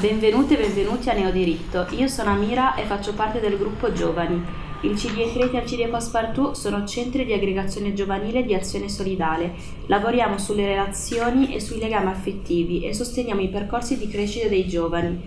Benvenute e benvenuti a Neodiritto. Io sono Amira e faccio parte del gruppo Giovani. Il CDE Creti e il CDE Passepartout sono centri di aggregazione giovanile di azione solidale. Lavoriamo sulle relazioni e sui legami affettivi e sosteniamo i percorsi di crescita dei giovani.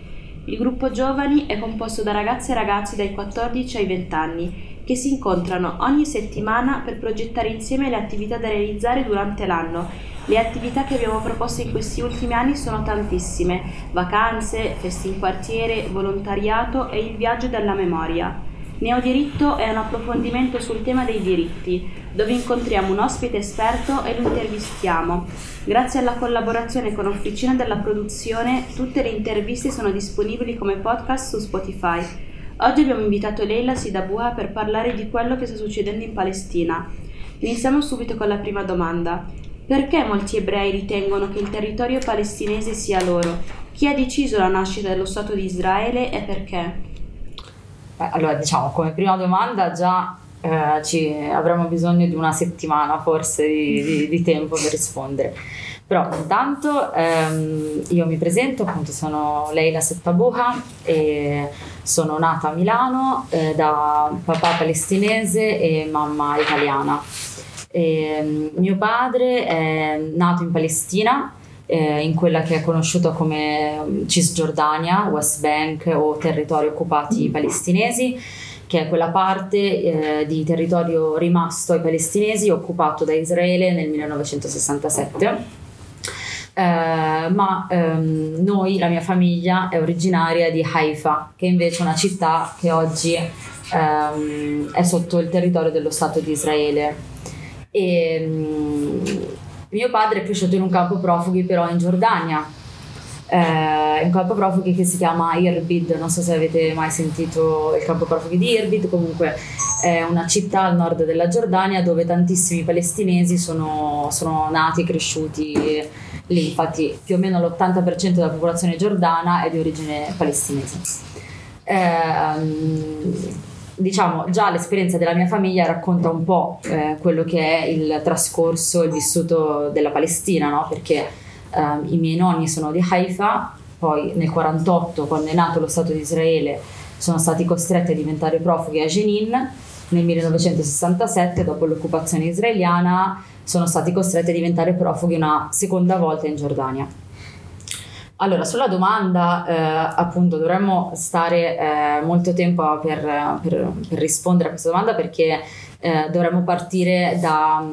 Il gruppo Giovani è composto da ragazze e ragazzi dai 14 ai 20 anni che si incontrano ogni settimana per progettare insieme le attività da realizzare durante l'anno. Le attività che abbiamo proposto in questi ultimi anni sono tantissime: vacanze, feste in quartiere, volontariato e il viaggio della memoria. Neodiritto è un approfondimento sul tema dei diritti, dove incontriamo un ospite esperto e lo intervistiamo. Grazie alla collaborazione con Officina della Produzione, tutte le interviste sono disponibili come podcast su Spotify. Oggi abbiamo invitato Leila Sidabua per parlare di quello che sta succedendo in Palestina. Iniziamo subito con la prima domanda. Perché molti ebrei ritengono che il territorio palestinese sia loro? Chi ha deciso la nascita dello Stato di Israele e perché? allora diciamo come prima domanda già eh, ci, avremo bisogno di una settimana forse di, di, di tempo per rispondere. Però intanto ehm, io mi presento, appunto sono Leila Settabuha e sono nata a Milano eh, da papà palestinese e mamma italiana. E, ehm, mio padre è nato in Palestina eh, in quella che è conosciuta come Cisgiordania, West Bank o territori occupati palestinesi che è quella parte eh, di territorio rimasto ai palestinesi occupato da Israele nel 1967. Eh, ma ehm, noi, la mia famiglia, è originaria di Haifa, che è invece una città che oggi ehm, è sotto il territorio dello Stato di Israele. E, ehm, mio padre è cresciuto in un campo profughi però in Giordania, eh, un campo profughi che si chiama Irbid, non so se avete mai sentito il campo profughi di Irbid, comunque è una città al nord della Giordania dove tantissimi palestinesi sono, sono nati e cresciuti lì, infatti più o meno l'80% della popolazione giordana è di origine palestinese. Eh, diciamo già l'esperienza della mia famiglia racconta un po' eh, quello che è il trascorso, il vissuto della Palestina, no? perché eh, i miei nonni sono di Haifa, poi nel 48 quando è nato lo Stato di Israele sono stati costretti a diventare profughi a Jenin, nel 1967 dopo l'occupazione israeliana sono stati costretti a diventare profughi una seconda volta in Giordania. Allora, sulla domanda, eh, appunto, dovremmo stare eh, molto tempo per, per, per, rispondere a questa domanda perché eh, dovremmo partire da,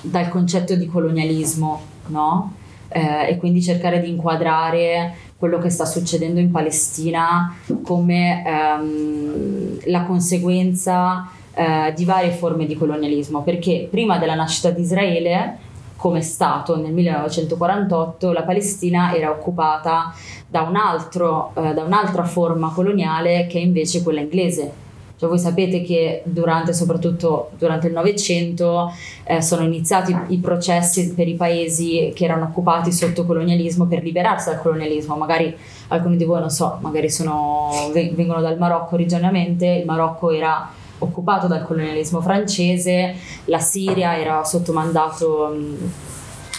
dal concetto di colonialismo, no? Eh, e quindi cercare di inquadrare quello che sta succedendo in Palestina come ehm, la conseguenza eh, di varie forme di colonialismo, perché prima della nascita di Israele come Stato nel 1948 la Palestina era occupata da, un altro, eh, da un'altra forma coloniale che è invece quella inglese. Cioè voi sapete che durante, soprattutto durante il Novecento, eh, sono iniziati i processi per i paesi che erano occupati sotto colonialismo per liberarsi dal colonialismo. Magari alcuni di voi, non so, magari sono, vengono dal Marocco originariamente, il Marocco era occupato dal colonialismo francese, la Siria era sotto mandato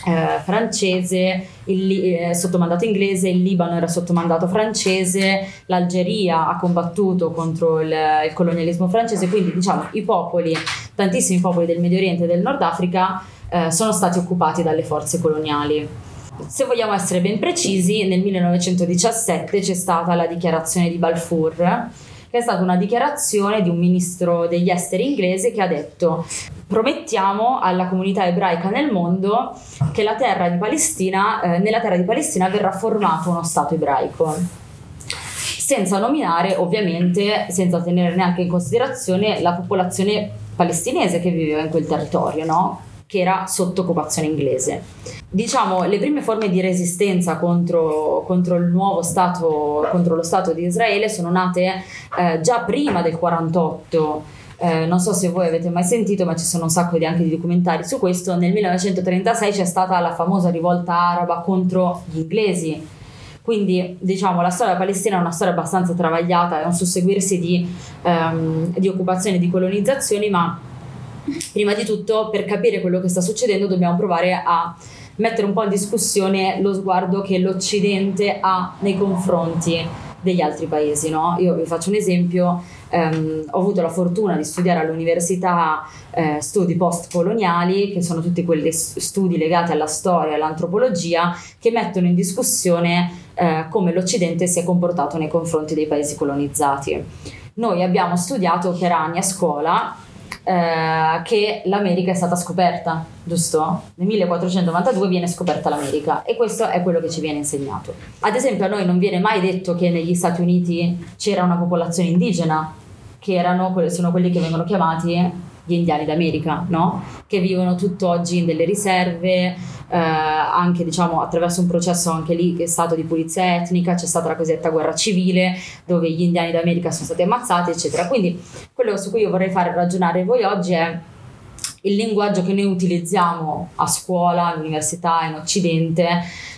eh, francese, il, eh, sotto mandato inglese, il Libano era sotto mandato francese, l'Algeria ha combattuto contro il, il colonialismo francese, quindi diciamo i popoli, tantissimi popoli del Medio Oriente e del Nord Africa eh, sono stati occupati dalle forze coloniali. Se vogliamo essere ben precisi, nel 1917 c'è stata la dichiarazione di Balfour, che è stata una dichiarazione di un ministro degli esteri inglese che ha detto promettiamo alla comunità ebraica nel mondo che terra Palestina, eh, nella terra di Palestina verrà formato uno Stato ebraico senza nominare ovviamente, senza tenere neanche in considerazione la popolazione palestinese che viveva in quel territorio, no? Che era sotto occupazione inglese. Diciamo, le prime forme di resistenza contro, contro il nuovo Stato, contro lo Stato di Israele sono nate eh, già prima del 48. Eh, non so se voi avete mai sentito, ma ci sono un sacco di, anche di documentari su questo. Nel 1936 c'è stata la famosa rivolta araba contro gli inglesi. Quindi, diciamo, la storia palestina è una storia abbastanza travagliata, è un susseguirsi di, ehm, di occupazioni e di colonizzazioni, ma prima di tutto per capire quello che sta succedendo dobbiamo provare a mettere un po' in discussione lo sguardo che l'Occidente ha nei confronti degli altri paesi. No? Io vi faccio un esempio, ehm, ho avuto la fortuna di studiare all'università eh, studi post-coloniali, che sono tutti quegli studi legati alla storia e all'antropologia, che mettono in discussione eh, come l'Occidente si è comportato nei confronti dei paesi colonizzati. Noi abbiamo studiato per anni a scuola eh, che l'America è stata scoperta, giusto? Nel 1492 viene scoperta l'America e questo è quello che ci viene insegnato. Ad esempio a noi non viene mai detto che negli Stati Uniti c'era una popolazione indigena, che erano, sono quelli che vengono chiamati gli indiani d'America, no? che vivono tutt'oggi in delle riserve, eh, anche diciamo, attraverso un processo anche lì che è stato di pulizia etnica, c'è stata la cosiddetta guerra civile dove gli indiani d'America sono stati ammazzati, eccetera. Quindi quello su cui io vorrei fare ragionare voi oggi è il linguaggio che noi utilizziamo a scuola, all'università, in Occidente,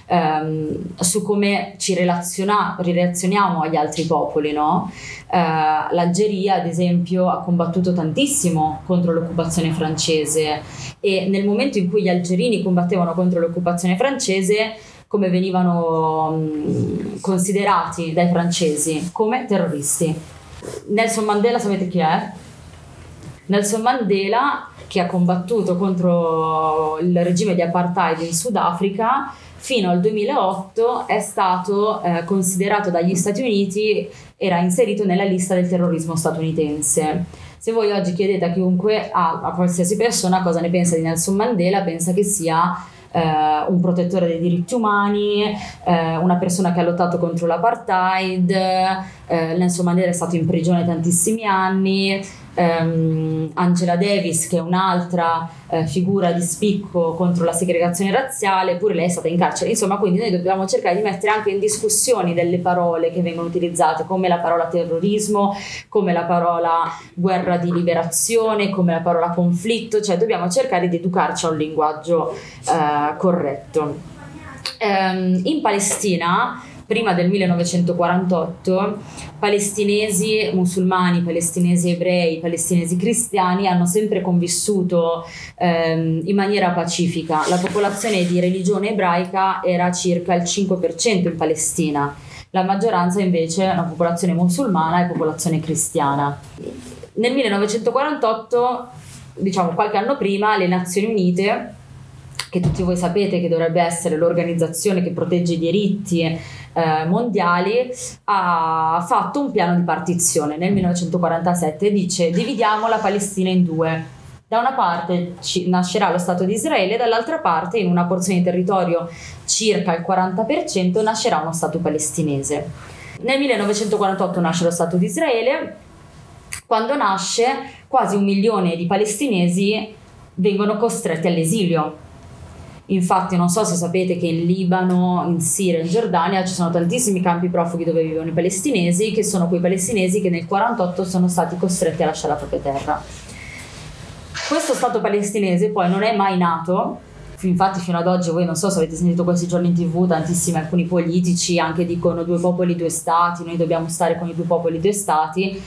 ehm, su come ci relaziona, relazioniamo agli altri popoli. No? Eh, L'Algeria, ad esempio, ha combattuto tantissimo contro l'occupazione francese e nel momento in cui gli algerini combattevano contro l'occupazione francese, come venivano considerati dai francesi? Come terroristi. Nelson Mandela, sapete chi è? Nelson Mandela, che ha combattuto contro il regime di apartheid in Sudafrica, fino al 2008 è stato eh, considerato dagli Stati Uniti, era inserito nella lista del terrorismo statunitense. Se voi oggi chiedete a chiunque, a, a qualsiasi persona cosa ne pensa di Nelson Mandela, pensa che sia eh, un protettore dei diritti umani, eh, una persona che ha lottato contro l'apartheid, eh, Nelson Mandela è stato in prigione tantissimi anni, ehm, Angela Davis, che è un'altra eh, figura di spicco contro la segregazione razziale, pure lei è stata in carcere. Insomma, quindi noi dobbiamo cercare di mettere anche in discussione delle parole che vengono utilizzate, come la parola terrorismo, come la parola guerra di liberazione, come la parola conflitto, cioè dobbiamo cercare di educarci a un linguaggio eh, corretto. Um, in Palestina prima del 1948 palestinesi musulmani, palestinesi ebrei, palestinesi cristiani hanno sempre convissuto ehm, in maniera pacifica. La popolazione di religione ebraica era circa il 5% in Palestina, la maggioranza invece è una popolazione musulmana e popolazione cristiana. Nel 1948, diciamo qualche anno prima, le Nazioni Unite che tutti voi sapete che dovrebbe essere l'organizzazione che protegge i diritti eh, mondiali, ha fatto un piano di partizione nel 1947 dice dividiamo la Palestina in due. Da una parte ci, nascerà lo Stato di Israele, dall'altra parte, in una porzione di territorio circa il 40%, nascerà uno Stato palestinese. Nel 1948 nasce lo Stato di Israele, quando nasce quasi un milione di palestinesi vengono costretti all'esilio Infatti non so se sapete che in Libano, in Siria, in Giordania ci sono tantissimi campi profughi dove vivono i palestinesi, che sono quei palestinesi che nel 1948 sono stati costretti a lasciare la propria terra. Questo Stato palestinese poi non è mai nato, infatti fino ad oggi voi non so se avete sentito questi giorni in tv, tantissimi alcuni politici anche dicono due popoli, due stati, noi dobbiamo stare con i due popoli, due stati.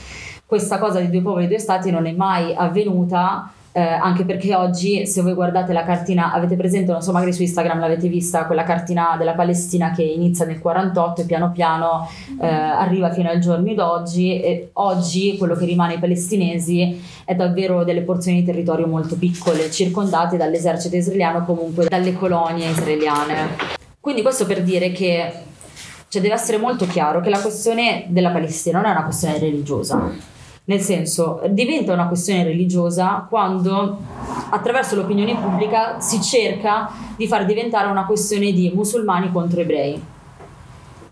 Questa cosa di due popoli, due stati non è mai avvenuta eh, anche perché oggi se voi guardate la cartina, avete presente, non so, magari su Instagram l'avete vista, quella cartina della Palestina che inizia nel 48 e piano piano eh, arriva fino ai giorni d'oggi e oggi quello che rimane ai palestinesi è davvero delle porzioni di territorio molto piccole, circondate dall'esercito israeliano, comunque dalle colonie israeliane. Quindi questo per dire che cioè, deve essere molto chiaro che la questione della Palestina non è una questione religiosa nel senso, diventa una questione religiosa quando attraverso l'opinione pubblica si cerca di far diventare una questione di musulmani contro ebrei.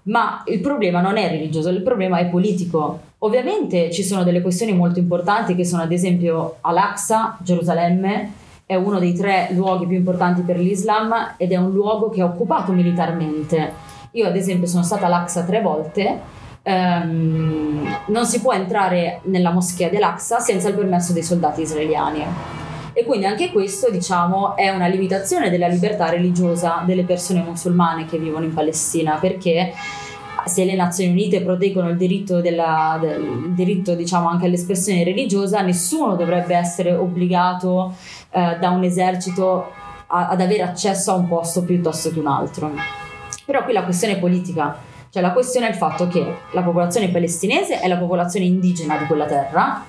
Ma il problema non è religioso, il problema è politico. Ovviamente ci sono delle questioni molto importanti che sono ad esempio Al-Aqsa, Gerusalemme, è uno dei tre luoghi più importanti per l'Islam ed è un luogo che è occupato militarmente. Io ad esempio sono stata all'Aqsa tre volte ehm, non si può entrare nella moschea dell'Aqsa senza il permesso dei soldati israeliani. E quindi anche questo, diciamo, è una limitazione della libertà religiosa delle persone musulmane che vivono in Palestina, perché se le Nazioni Unite proteggono il diritto, della, del, diritto diciamo, anche all'espressione religiosa, nessuno dovrebbe essere obbligato eh, da un esercito a, ad avere accesso a un posto piuttosto che un altro. Però qui la questione politica, cioè la questione è il fatto che la popolazione palestinese è la popolazione indigena di quella terra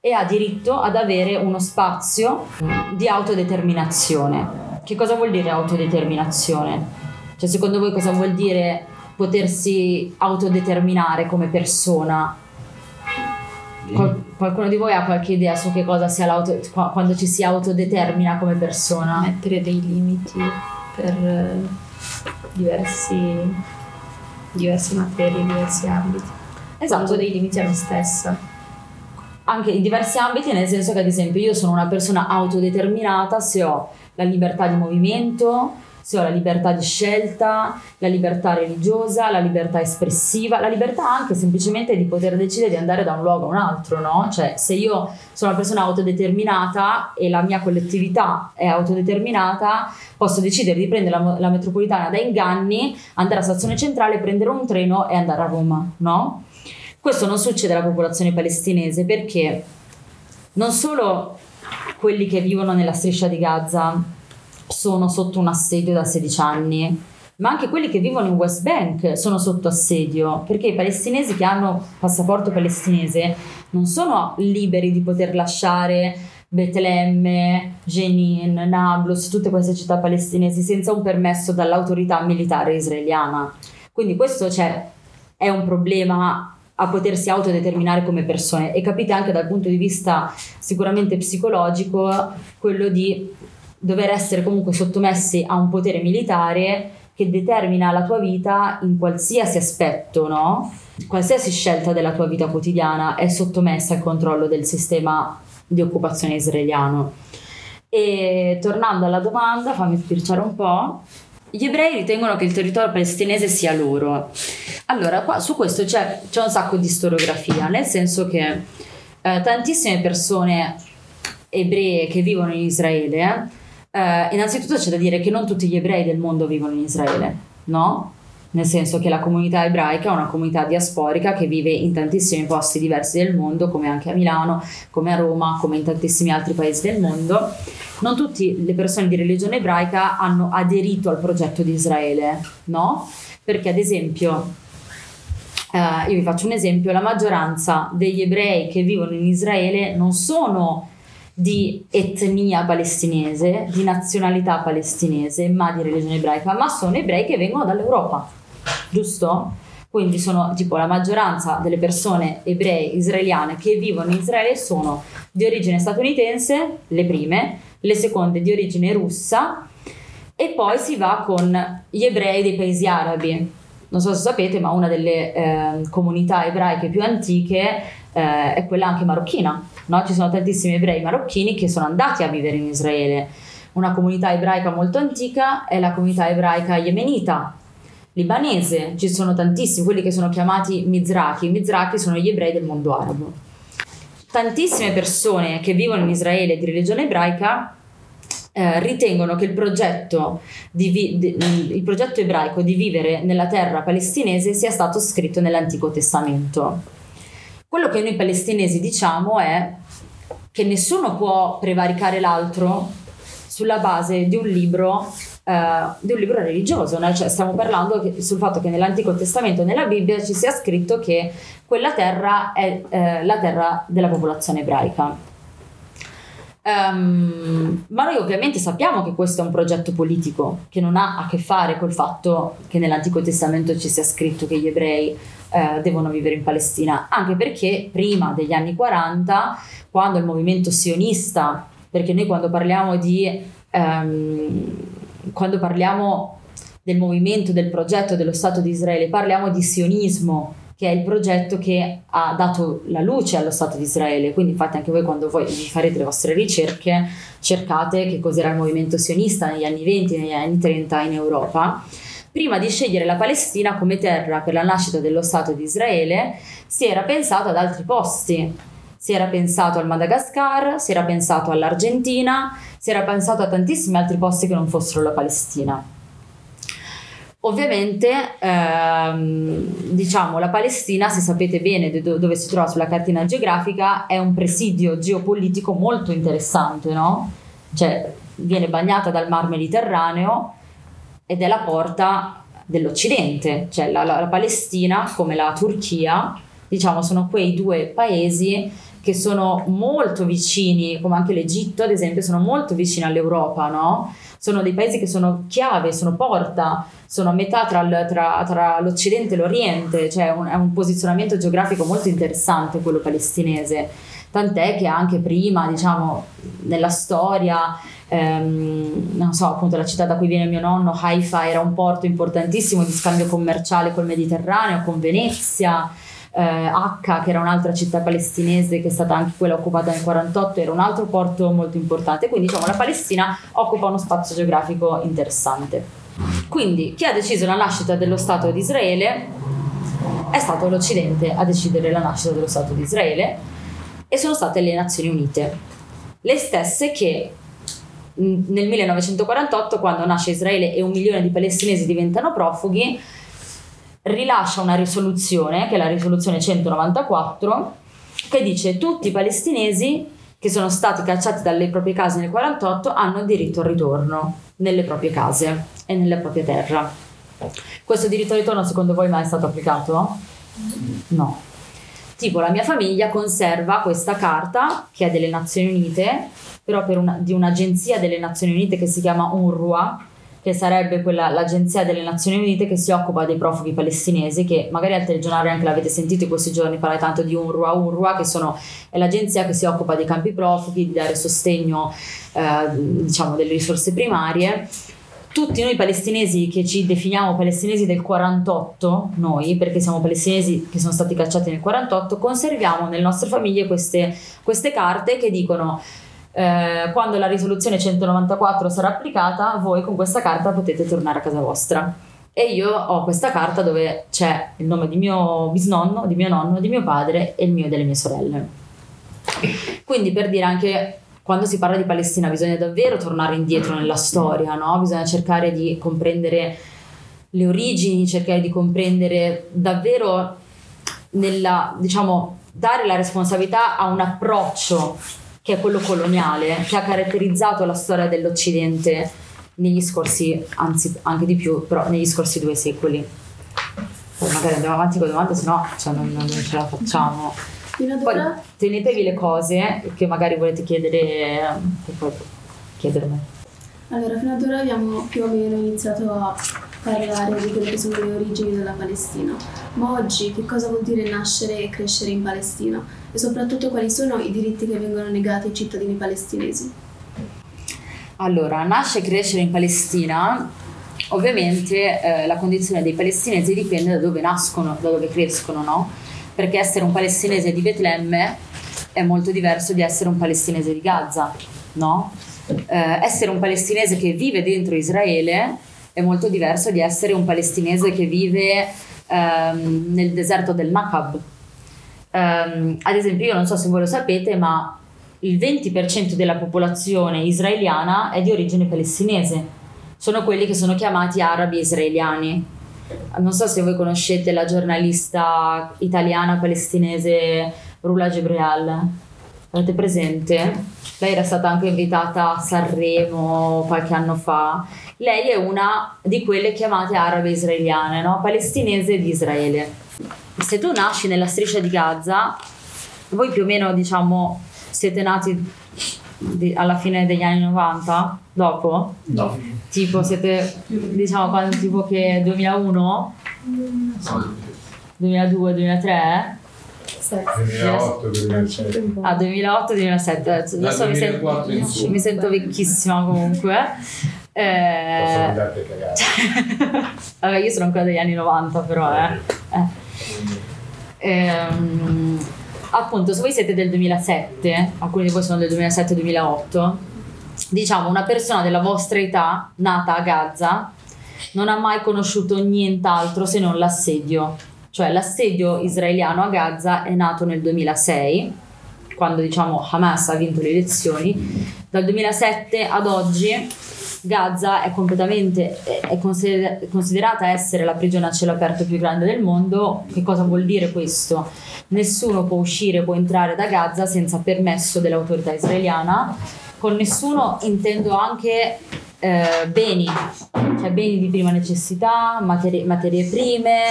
e ha diritto ad avere uno spazio di autodeterminazione. Che cosa vuol dire autodeterminazione? Cioè secondo voi cosa vuol dire potersi autodeterminare come persona? Qual- qualcuno di voi ha qualche idea su che cosa sia l'auto quando ci si autodetermina come persona? Mettere dei limiti per eh, diversi, diverse materie, diversi ambiti. Esatto, dei limiti a me stessa. anche in diversi ambiti, nel senso che ad esempio io sono una persona autodeterminata se ho la libertà di movimento, se ho la libertà di scelta, la libertà religiosa, la libertà espressiva, la libertà anche semplicemente di poter decidere di andare da un luogo a un altro, no? Cioè se io sono una persona autodeterminata e la mia collettività è autodeterminata, posso decidere di prendere la, la metropolitana da Inganni, andare a stazione centrale, prendere un treno e andare a Roma, no? Questo non succede alla popolazione palestinese perché non solo quelli che vivono nella striscia di Gaza sono sotto un assedio da 16 anni, ma anche quelli che vivono in West Bank sono sotto assedio, perché i palestinesi che hanno passaporto palestinese non sono liberi di poter lasciare Betlemme, Jenin, Nablus, tutte queste città palestinesi senza un permesso dall'autorità militare israeliana. Quindi questo cioè, è un problema a potersi autodeterminare come persone e capite anche dal punto di vista sicuramente psicologico quello di dover essere comunque sottomessi a un potere militare che determina la tua vita in qualsiasi aspetto, no? Qualsiasi scelta della tua vita quotidiana è sottomessa al controllo del sistema di occupazione israeliano. E tornando alla domanda, fammi spirciare un po'. Gli ebrei ritengono che il territorio palestinese sia loro. Allora, qua su questo c'è, c'è un sacco di storiografia, nel senso che eh, tantissime persone ebree che vivono in Israele, eh, innanzitutto c'è da dire che non tutti gli ebrei del mondo vivono in Israele, no? Nel senso che la comunità ebraica è una comunità diasporica che vive in tantissimi posti diversi del mondo, come anche a Milano, come a Roma, come in tantissimi altri paesi del mondo. Non tutte le persone di religione ebraica hanno aderito al progetto di Israele, no? Perché ad esempio Uh, io vi faccio un esempio, la maggioranza degli ebrei che vivono in Israele non sono di etnia palestinese, di nazionalità palestinese, ma di religione ebraica, ma sono ebrei che vengono dall'Europa, giusto? Quindi sono tipo la maggioranza delle persone ebree israeliane che vivono in Israele sono di origine statunitense, le prime, le seconde di origine russa e poi si va con gli ebrei dei paesi arabi, non so se sapete, ma una delle eh, comunità ebraiche più antiche eh, è quella anche marocchina. No? Ci sono tantissimi ebrei marocchini che sono andati a vivere in Israele. Una comunità ebraica molto antica è la comunità ebraica yemenita, libanese. Ci sono tantissimi, quelli che sono chiamati Mizrachi. I Mizrachi sono gli ebrei del mondo arabo. Tantissime persone che vivono in Israele di religione ebraica eh, ritengono che il progetto, vi- di, il progetto ebraico di vivere nella terra palestinese sia stato scritto nell'Antico Testamento. Quello che noi palestinesi diciamo è che nessuno può prevaricare l'altro sulla base di un libro, eh, di un libro religioso, no? cioè, stiamo parlando che, sul fatto che nell'Antico Testamento, nella Bibbia, ci sia scritto che quella terra è eh, la terra della popolazione ebraica. Um, ma noi ovviamente sappiamo che questo è un progetto politico che non ha a che fare col fatto che nell'Antico Testamento ci sia scritto che gli ebrei eh, devono vivere in Palestina, anche perché prima degli anni 40, quando il movimento sionista, perché noi quando parliamo di um, quando parliamo del movimento, del progetto dello Stato di Israele, parliamo di sionismo, che è il progetto che ha dato la luce allo Stato di Israele. Quindi infatti anche voi quando voi farete le vostre ricerche cercate che cos'era il movimento sionista negli anni 20, negli anni 30 in Europa. Prima di scegliere la Palestina come terra per la nascita dello Stato di Israele, si era pensato ad altri posti. Si era pensato al Madagascar, si era pensato all'Argentina, si era pensato a tantissimi altri posti che non fossero la Palestina. Ovviamente, ehm, diciamo, la Palestina, se sapete bene do- dove si trova sulla cartina geografica, è un presidio geopolitico molto interessante, no? Cioè, viene bagnata dal mar Mediterraneo ed è la porta dell'Occidente, cioè la, la, la Palestina come la Turchia, diciamo sono quei due paesi che sono molto vicini, come anche l'Egitto ad esempio, sono molto vicini all'Europa, no? Sono dei paesi che sono chiave, sono porta, sono a metà tra, il, tra, tra l'Occidente e l'Oriente, cioè un, è un posizionamento geografico molto interessante quello palestinese. Tant'è che anche prima, diciamo, nella storia, ehm, non so, appunto la città da cui viene mio nonno, Haifa, era un porto importantissimo di scambio commerciale col Mediterraneo, con Venezia eh, che era un'altra città palestinese che è stata anche quella occupata nel 48, era un altro porto molto importante. Quindi diciamo la Palestina occupa uno spazio geografico interessante. Quindi chi ha deciso la nascita dello Stato di Israele è stato l'Occidente a decidere la nascita dello Stato di Israele e sono state le Nazioni Unite, le stesse che nel 1948, quando nasce Israele e un milione di palestinesi diventano profughi, rilascia una risoluzione, che è la risoluzione 194, che dice tutti i palestinesi che sono stati cacciati dalle proprie case nel 48 hanno diritto al ritorno nelle proprie case e nella propria terra. Questo diritto al ritorno secondo voi mai è stato applicato? No. Tipo la mia famiglia conserva questa carta che è delle Nazioni Unite, però una, di un'agenzia delle Nazioni Unite che si chiama UNRWA, che sarebbe quella, l'agenzia delle Nazioni Unite che si occupa dei profughi palestinesi, che magari al telegiornale anche l'avete sentito in questi giorni parlare tanto di UNRWA, UNRWA che sono, è l'agenzia che si occupa dei campi profughi, di dare sostegno eh, diciamo delle risorse primarie. Tutti noi palestinesi che ci definiamo palestinesi del 48, noi perché siamo palestinesi che sono stati cacciati nel 48, conserviamo nelle nostre famiglie queste, queste carte che dicono eh, quando la risoluzione 194 sarà applicata, voi con questa carta potete tornare a casa vostra. E io ho questa carta dove c'è il nome di mio bisnonno, di mio nonno, di mio padre e il mio e delle mie sorelle. Quindi per dire anche quando si parla di Palestina bisogna davvero tornare indietro nella storia, no? bisogna cercare di comprendere le origini, cercare di comprendere davvero nella, diciamo, dare la responsabilità a un approccio che è quello coloniale, che ha caratterizzato la storia dell'Occidente negli scorsi, anzi anche di più, però negli scorsi due secoli. Poi magari andiamo avanti con le domande, se no cioè, non, non, ce la facciamo. Poi tenetevi le cose che magari volete chiedere, che poi chiedermi. Allora, fino ad ora abbiamo più o meno iniziato a parlare di quelle che sono le origini della Palestina, ma oggi che cosa vuol dire nascere e crescere in Palestina e soprattutto quali sono i diritti che vengono negati ai cittadini palestinesi? Allora, nascere e crescere in Palestina, ovviamente eh, la condizione dei palestinesi dipende da dove nascono, da dove crescono, no? Perché essere un palestinese di Betlemme è molto diverso di essere un palestinese di Gaza, no? Eh, essere un palestinese che vive dentro Israele è molto diverso di essere un palestinese che vive ehm, nel deserto del Nakab. Um, ad esempio, io non so se voi lo sapete, ma il 20% della popolazione israeliana è di origine palestinese. Sono quelli che sono chiamati arabi israeliani. Non so se voi conoscete la giornalista italiana palestinese Rula Gebrial. Avete presente? Lei era stata anche invitata a Sanremo qualche anno fa lei è una di quelle chiamate arabe israeliane, no? palestinese di Israele. Se tu nasci nella striscia di Gaza, voi più o meno diciamo siete nati alla fine degli anni 90? Dopo? No. Tipo siete, diciamo, quando tipo che 2001? 2002, 2003? 2008, 2007. Ah, 2008, 2007. Adesso mi, sento, mi sento vecchissima comunque. Eh. Vabbè, io sono ancora degli anni 90, però, eh. eh. Ehm, appunto, se voi siete del 2007, alcuni di voi sono del 2007-2008, diciamo una persona della vostra età, nata a Gaza, non ha mai conosciuto nient'altro se non l'assedio. Cioè l'assedio israeliano a Gaza è nato nel 2006, quando diciamo Hamas ha vinto le elezioni. Dal 2007 ad oggi Gaza è completamente è considerata essere la prigione a cielo aperto più grande del mondo. Che cosa vuol dire questo? Nessuno può uscire, può entrare da Gaza senza permesso dell'autorità israeliana con nessuno intendo anche eh, beni, cioè beni di prima necessità, materie, materie prime,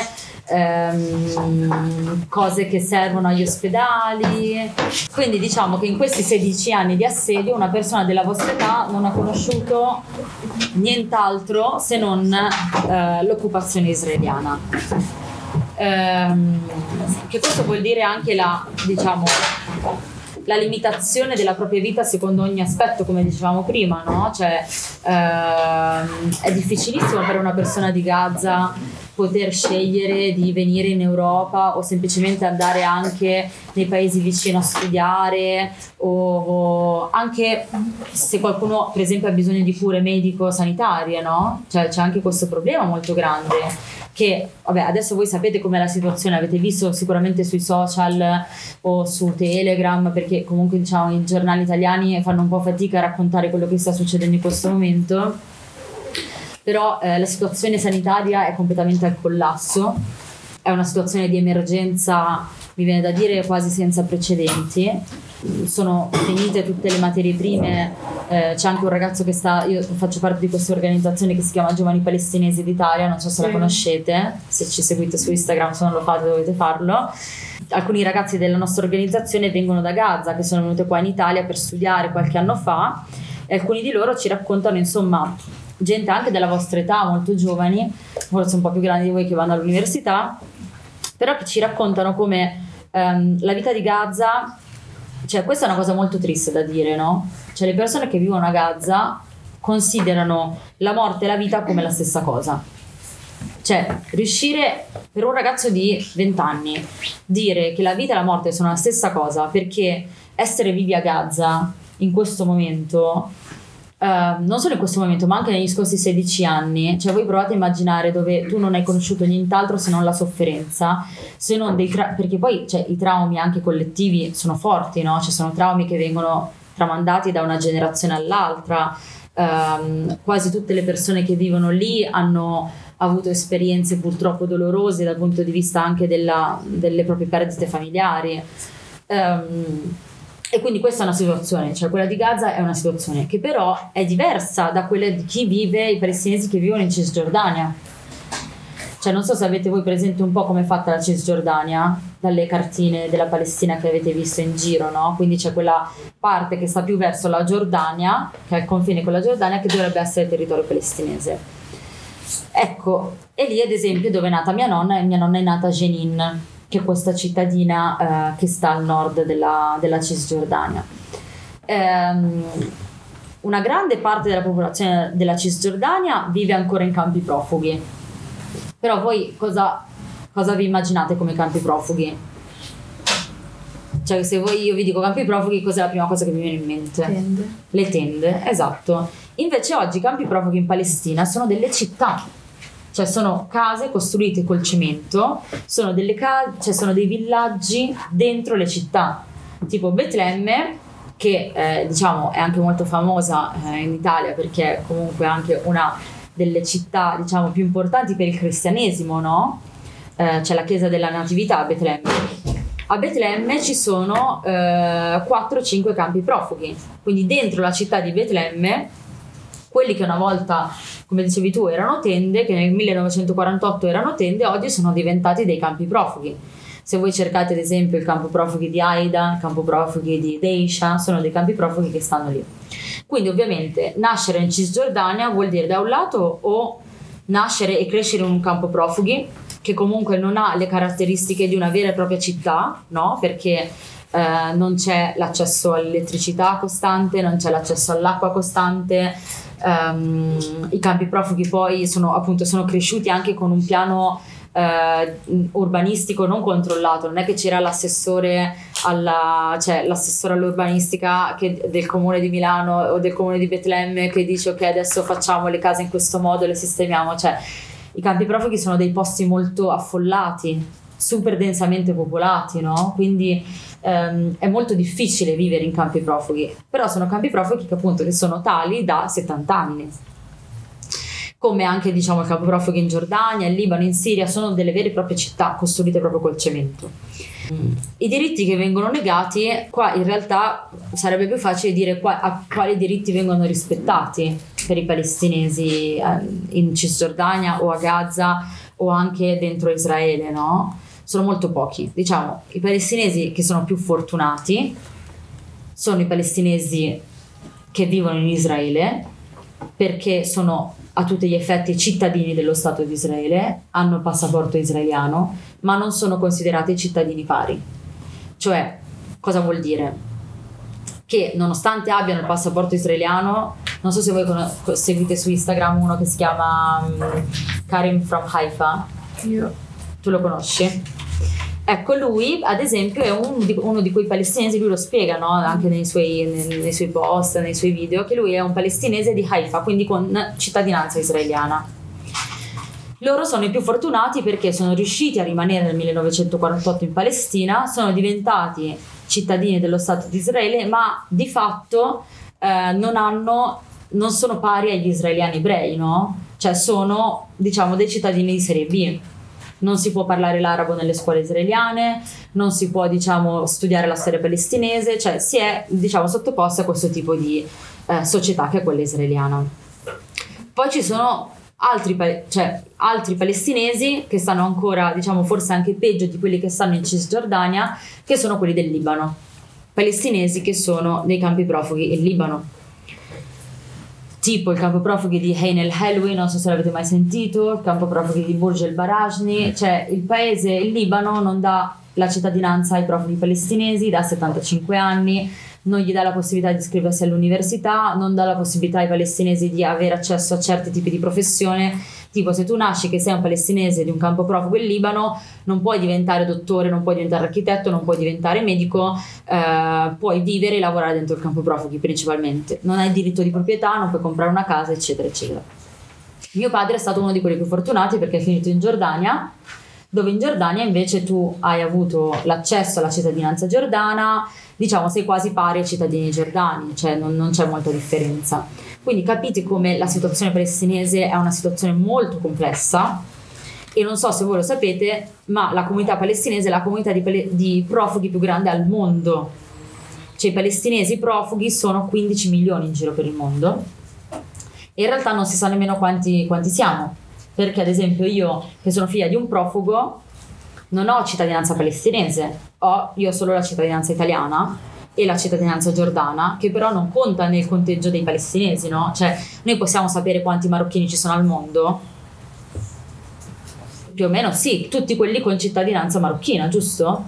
ehm, cose che servono agli ospedali. Quindi diciamo che in questi 16 anni di assedio una persona della vostra età non ha conosciuto nient'altro se non eh, l'occupazione israeliana. Ehm, che questo vuol dire anche la, diciamo, la limitazione della propria vita secondo ogni aspetto, come dicevamo prima, no? Cioè, ehm, è difficilissimo per una persona di Gaza poter scegliere di venire in Europa o semplicemente andare anche nei paesi vicino a studiare o, o anche se qualcuno per esempio ha bisogno di cure medico-sanitarie, no? Cioè c'è anche questo problema molto grande che vabbè adesso voi sapete com'è la situazione, avete visto sicuramente sui social o su Telegram perché comunque diciamo i giornali italiani fanno un po' fatica a raccontare quello che sta succedendo in questo momento però eh, la situazione sanitaria è completamente al collasso, è una situazione di emergenza, mi viene da dire, quasi senza precedenti. Sono finite tutte le materie prime, eh, c'è anche un ragazzo che sta, io faccio parte di questa organizzazione che si chiama Giovani Palestinesi d'Italia, non so se la conoscete, se ci seguite su Instagram, se non lo fate dovete farlo. Alcuni ragazzi della nostra organizzazione vengono da Gaza, che sono venuti qua in Italia per studiare qualche anno fa e alcuni di loro ci raccontano insomma gente anche della vostra età, molto giovani, forse un po' più grandi di voi che vanno all'università, però che ci raccontano come um, la vita di Gaza, cioè questa è una cosa molto triste da dire, no? Cioè le persone che vivono a Gaza considerano la morte e la vita come la stessa cosa. Cioè, riuscire per un ragazzo di 20 anni dire che la vita e la morte sono la stessa cosa perché essere vivi a Gaza in questo momento Uh, non solo in questo momento, ma anche negli scorsi 16 anni, cioè voi provate a immaginare dove tu non hai conosciuto nient'altro se non la sofferenza, se non dei tra- perché poi cioè, i traumi anche collettivi sono forti, no? Ci sono traumi che vengono tramandati da una generazione all'altra, um, quasi tutte le persone che vivono lì hanno avuto esperienze purtroppo dolorose dal punto di vista anche della, delle proprie perdite familiari. Um, e quindi questa è una situazione, cioè quella di Gaza è una situazione che però è diversa da quella di chi vive, i palestinesi che vivono in Cisgiordania. Cioè non so se avete voi presente un po' come è fatta la Cisgiordania, dalle cartine della Palestina che avete visto in giro, no? Quindi c'è quella parte che sta più verso la Giordania, che è il confine con la Giordania, che dovrebbe essere territorio palestinese. Ecco, e lì ad esempio dove è nata mia nonna, e mia nonna è nata a Jenin, che è questa cittadina eh, che sta al nord della, della Cisgiordania. Ehm, una grande parte della popolazione della Cisgiordania vive ancora in campi profughi. Però voi cosa, cosa vi immaginate come campi profughi? Cioè, se voi io vi dico campi profughi, cos'è la prima cosa che vi viene in mente? Tende. Le tende, esatto. Invece oggi i campi profughi in Palestina sono delle città cioè sono case costruite col cemento, sono, case, cioè sono dei villaggi dentro le città, tipo Betlemme che eh, diciamo è anche molto famosa eh, in Italia perché è comunque anche una delle città diciamo più importanti per il cristianesimo, no? Eh, c'è la chiesa della natività a Betlemme. A Betlemme ci sono eh, 4-5 campi profughi, quindi dentro la città di Betlemme, quelli che una volta come dicevi tu, erano tende che nel 1948 erano tende, oggi sono diventati dei campi profughi. Se voi cercate ad esempio il campo profughi di Aida, il campo profughi di Deisha, sono dei campi profughi che stanno lì. Quindi ovviamente nascere in Cisgiordania vuol dire da un lato o nascere e crescere in un campo profughi che comunque non ha le caratteristiche di una vera e propria città, no? Perché eh, non c'è l'accesso all'elettricità costante, non c'è l'accesso all'acqua costante, um, i campi profughi poi sono, appunto, sono cresciuti anche con un piano eh, urbanistico non controllato, non è che c'era l'assessore, alla, cioè, l'assessore all'urbanistica che, del comune di Milano o del comune di Betlemme che dice ok adesso facciamo le case in questo modo, le sistemiamo, cioè i campi profughi sono dei posti molto affollati, super densamente popolati, no? Quindi ehm, è molto difficile vivere in campi profughi, però sono campi profughi che appunto che sono tali da 70 anni. come anche diciamo il campo profughi in Giordania, in Libano, in Siria, sono delle vere e proprie città costruite proprio col cemento. I diritti che vengono negati, qua in realtà sarebbe più facile dire qua, a quali diritti vengono rispettati per i palestinesi eh, in Cisgiordania o a Gaza o anche dentro Israele, no? Sono molto pochi. Diciamo, i palestinesi che sono più fortunati sono i palestinesi che vivono in Israele perché sono a tutti gli effetti cittadini dello Stato di Israele, hanno il passaporto israeliano, ma non sono considerati cittadini pari. Cioè, cosa vuol dire? Che nonostante abbiano il passaporto israeliano, non so se voi con- seguite su Instagram uno che si chiama um, Karim from Haifa. Io. Tu lo conosci? Ecco, lui ad esempio è uno di, uno di quei palestinesi, lui lo spiega no? anche nei suoi, nei, nei suoi post, nei suoi video, che lui è un palestinese di Haifa, quindi con cittadinanza israeliana. Loro sono i più fortunati perché sono riusciti a rimanere nel 1948 in Palestina, sono diventati cittadini dello Stato di Israele, ma di fatto eh, non hanno non sono pari agli israeliani ebrei, no? Cioè sono, diciamo, dei cittadini di serie B non si può parlare l'arabo nelle scuole israeliane, non si può diciamo, studiare la storia palestinese, cioè si è diciamo, sottoposti a questo tipo di eh, società che è quella israeliana. Poi ci sono altri, cioè, altri palestinesi che stanno ancora, diciamo, forse anche peggio di quelli che stanno in Cisgiordania, che sono quelli del Libano. Palestinesi che sono nei campi profughi in Libano tipo il campo profughi di Hein el Helwi, non so se l'avete mai sentito, il campo profughi di Burj el Barajni, cioè il paese, il Libano non dà la cittadinanza ai profughi palestinesi da 75 anni, non gli dà la possibilità di iscriversi all'università, non dà la possibilità ai palestinesi di avere accesso a certi tipi di professione Tipo, se tu nasci che sei un palestinese di un campo profugo in Libano, non puoi diventare dottore, non puoi diventare architetto, non puoi diventare medico, eh, puoi vivere e lavorare dentro il campo profughi principalmente. Non hai diritto di proprietà, non puoi comprare una casa, eccetera, eccetera. Mio padre è stato uno di quelli più fortunati perché è finito in Giordania dove in Giordania invece tu hai avuto l'accesso alla cittadinanza giordana, diciamo sei quasi pari ai cittadini giordani, cioè non, non c'è molta differenza. Quindi capite come la situazione palestinese è una situazione molto complessa e non so se voi lo sapete, ma la comunità palestinese è la comunità di, di profughi più grande al mondo. Cioè i palestinesi profughi sono 15 milioni in giro per il mondo e in realtà non si sa nemmeno quanti, quanti siamo, perché ad esempio io che sono figlia di un profugo non ho cittadinanza palestinese, ho io ho solo la cittadinanza italiana e la cittadinanza giordana, che però non conta nel conteggio dei palestinesi, no? Cioè, noi possiamo sapere quanti marocchini ci sono al mondo? Più o meno sì, tutti quelli con cittadinanza marocchina, giusto?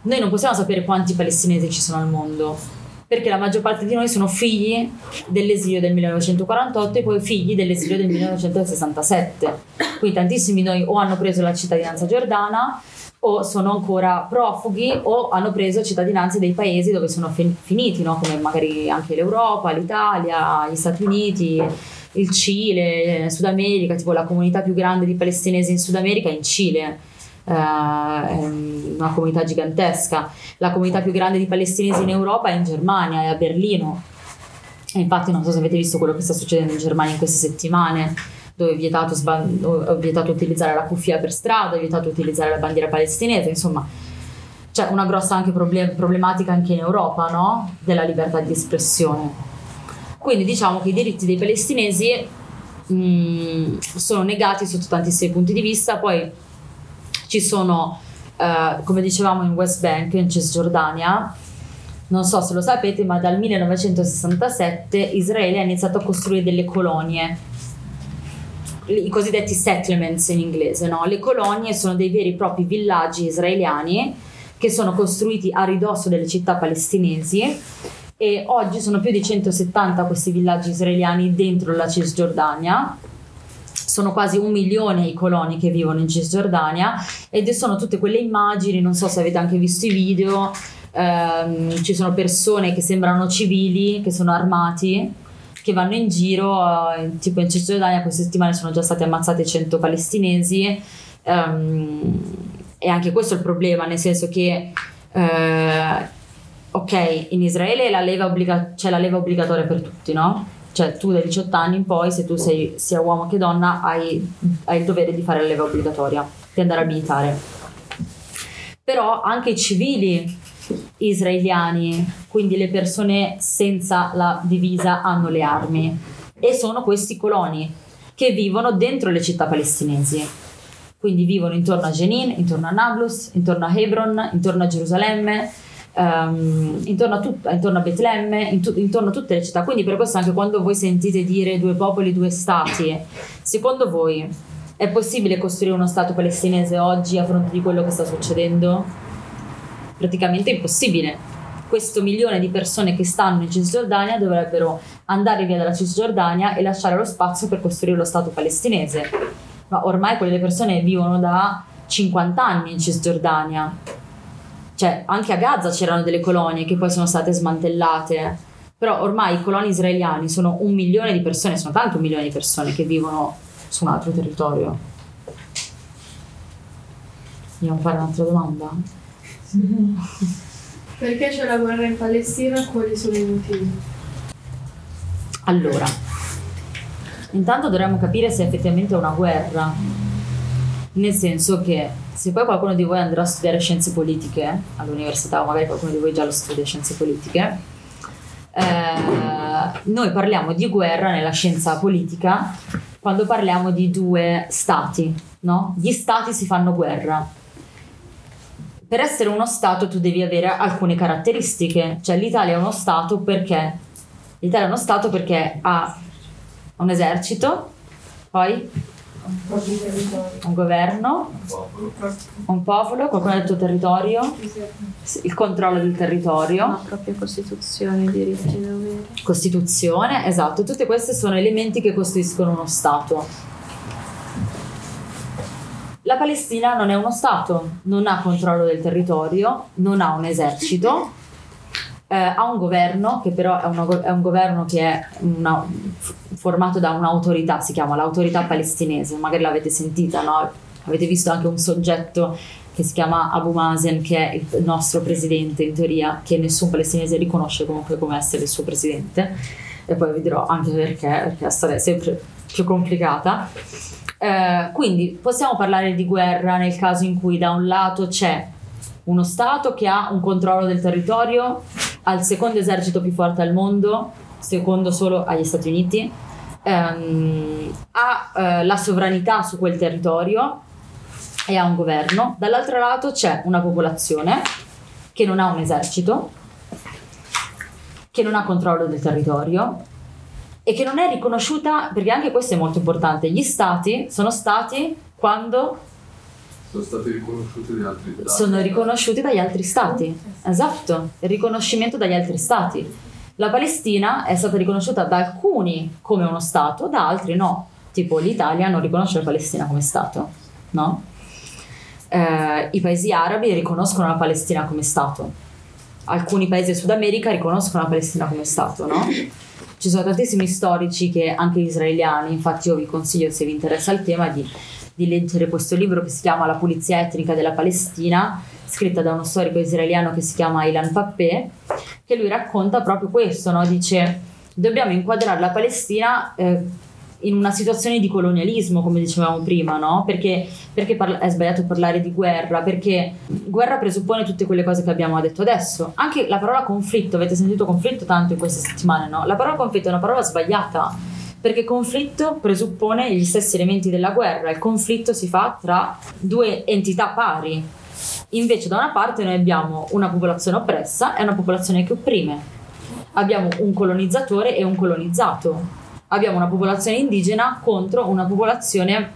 Noi non possiamo sapere quanti palestinesi ci sono al mondo, perché la maggior parte di noi sono figli dell'esilio del 1948 e poi figli dell'esilio del 1967. Quindi tantissimi di noi o hanno preso la cittadinanza giordana o sono ancora profughi o hanno preso cittadinanze dei paesi dove sono fin- finiti, no? come magari anche l'Europa, l'Italia, gli Stati Uniti, il Cile, Sud America, tipo la comunità più grande di palestinesi in Sud America è in Cile. Uh, è una comunità gigantesca. La comunità più grande di palestinesi in Europa è in Germania, è a Berlino. E infatti non so se avete visto quello che sta succedendo in Germania in queste settimane dove è vietato, è vietato utilizzare la cuffia per strada, è vietato utilizzare la bandiera palestinese, insomma c'è una grossa anche problem- problematica anche in Europa no? della libertà di espressione. Quindi diciamo che i diritti dei palestinesi mh, mm, sono negati sotto tantissimi punti di vista, poi ci sono, eh, come dicevamo in West Bank, in Cisgiordania, non so se lo sapete, ma dal 1967 Israele ha iniziato a costruire delle colonie i cosiddetti settlements in inglese, no? le colonie sono dei veri e propri villaggi israeliani che sono costruiti a ridosso delle città palestinesi e oggi sono più di 170 questi villaggi israeliani dentro la Cisgiordania sono quasi un milione i coloni che vivono in Cisgiordania ed sono tutte quelle immagini, non so se avete anche visto i video, ehm, ci sono persone che sembrano civili, che sono armati che vanno in giro, uh, tipo in Cisgiordania queste settimane sono già state ammazzate 100 palestinesi um, e anche questo è il problema, nel senso che uh, ok, in Israele la leva obbliga- c'è la leva obbligatoria per tutti, no? Cioè tu dai 18 anni in poi, se tu sei sia uomo che donna, hai, hai il dovere di fare la leva obbligatoria, di andare a militare. Però anche i civili israeliani, quindi le persone senza la divisa, hanno le armi e sono questi coloni che vivono dentro le città palestinesi. Quindi vivono intorno a Jenin, intorno a Nablus, intorno a Hebron, intorno a Gerusalemme, ehm, intorno, a tut- intorno a Betlemme, in tu- intorno a tutte le città. Quindi per questo anche quando voi sentite dire due popoli, due stati, secondo voi è possibile costruire uno stato palestinese oggi a fronte di quello che sta succedendo? Praticamente impossibile. Questo milione di persone che stanno in Cisgiordania dovrebbero andare via dalla Cisgiordania e lasciare lo spazio per costruire lo Stato palestinese. Ma ormai quelle persone vivono da 50 anni in Cisgiordania. Cioè, anche a Gaza c'erano delle colonie che poi sono state smantellate. Però ormai i coloni israeliani sono un milione di persone, sono tanto un milione di persone che vivono su un altro territorio. Vogliamo fare un'altra domanda? Perché c'è la guerra in Palestina? Quali sono i motivi? Allora, intanto dovremmo capire se effettivamente è una guerra, nel senso che se poi qualcuno di voi andrà a studiare scienze politiche all'università, o magari qualcuno di voi già lo studia scienze politiche, eh, noi parliamo di guerra nella scienza politica quando parliamo di due stati, no? Gli stati si fanno guerra. Per essere uno stato tu devi avere alcune caratteristiche, cioè l'Italia è uno stato perché l'Italia è uno stato perché ha un esercito, poi un governo, un popolo, qualcuno del tuo territorio, il controllo del territorio. La propria Costituzione, diritti e doveri. Costituzione, esatto, tutte queste sono elementi che costituiscono uno Stato. La Palestina non è uno Stato, non ha controllo del territorio, non ha un esercito, eh, ha un governo che però è, una- è un governo che è una- formato da un'autorità, si chiama l'autorità palestinese, magari l'avete sentita, no? Avete visto anche un soggetto che si chiama Abu Mazen, che è il nostro presidente in teoria, che nessun palestinese riconosce comunque come essere il suo presidente, e poi vi dirò anche perché, perché la storia è sempre più complicata. Eh, quindi possiamo parlare di guerra nel caso in cui da un lato c'è uno Stato che ha un controllo del territorio, ha il secondo esercito più forte al mondo, secondo solo agli Stati Uniti, ehm, ha eh, la sovranità su quel territorio e ha un governo. Dall'altro lato c'è una popolazione che non ha un esercito, che non ha controllo del territorio e che non è riconosciuta, perché anche questo è molto importante, gli stati sono stati quando Sono stati riconosciuti da altri stati. sono riconosciuti dagli altri stati. Esatto, il riconoscimento dagli altri stati. La Palestina è stata riconosciuta da alcuni come uno stato, da altri no. Tipo l'Italia non riconosce la Palestina come stato, no? Eh, I paesi arabi riconoscono la Palestina come stato. Alcuni paesi del Sud America riconoscono la Palestina come stato, no? Ci sono tantissimi storici che anche israeliani, infatti io vi consiglio se vi interessa il tema di di leggere questo libro che si chiama La pulizia etnica della Palestina, scritta da uno storico israeliano che si chiama Ilan Pappé, che lui racconta proprio questo, no? dice dobbiamo inquadrare la Palestina eh, in una situazione di colonialismo, come dicevamo prima, no? Perché, perché parla- è sbagliato parlare di guerra? Perché guerra presuppone tutte quelle cose che abbiamo detto adesso. Anche la parola conflitto, avete sentito conflitto tanto in queste settimane, no? La parola conflitto è una parola sbagliata perché conflitto presuppone gli stessi elementi della guerra, il conflitto si fa tra due entità pari. Invece da una parte noi abbiamo una popolazione oppressa e una popolazione che opprime. Abbiamo un colonizzatore e un colonizzato. Abbiamo una popolazione indigena contro una popolazione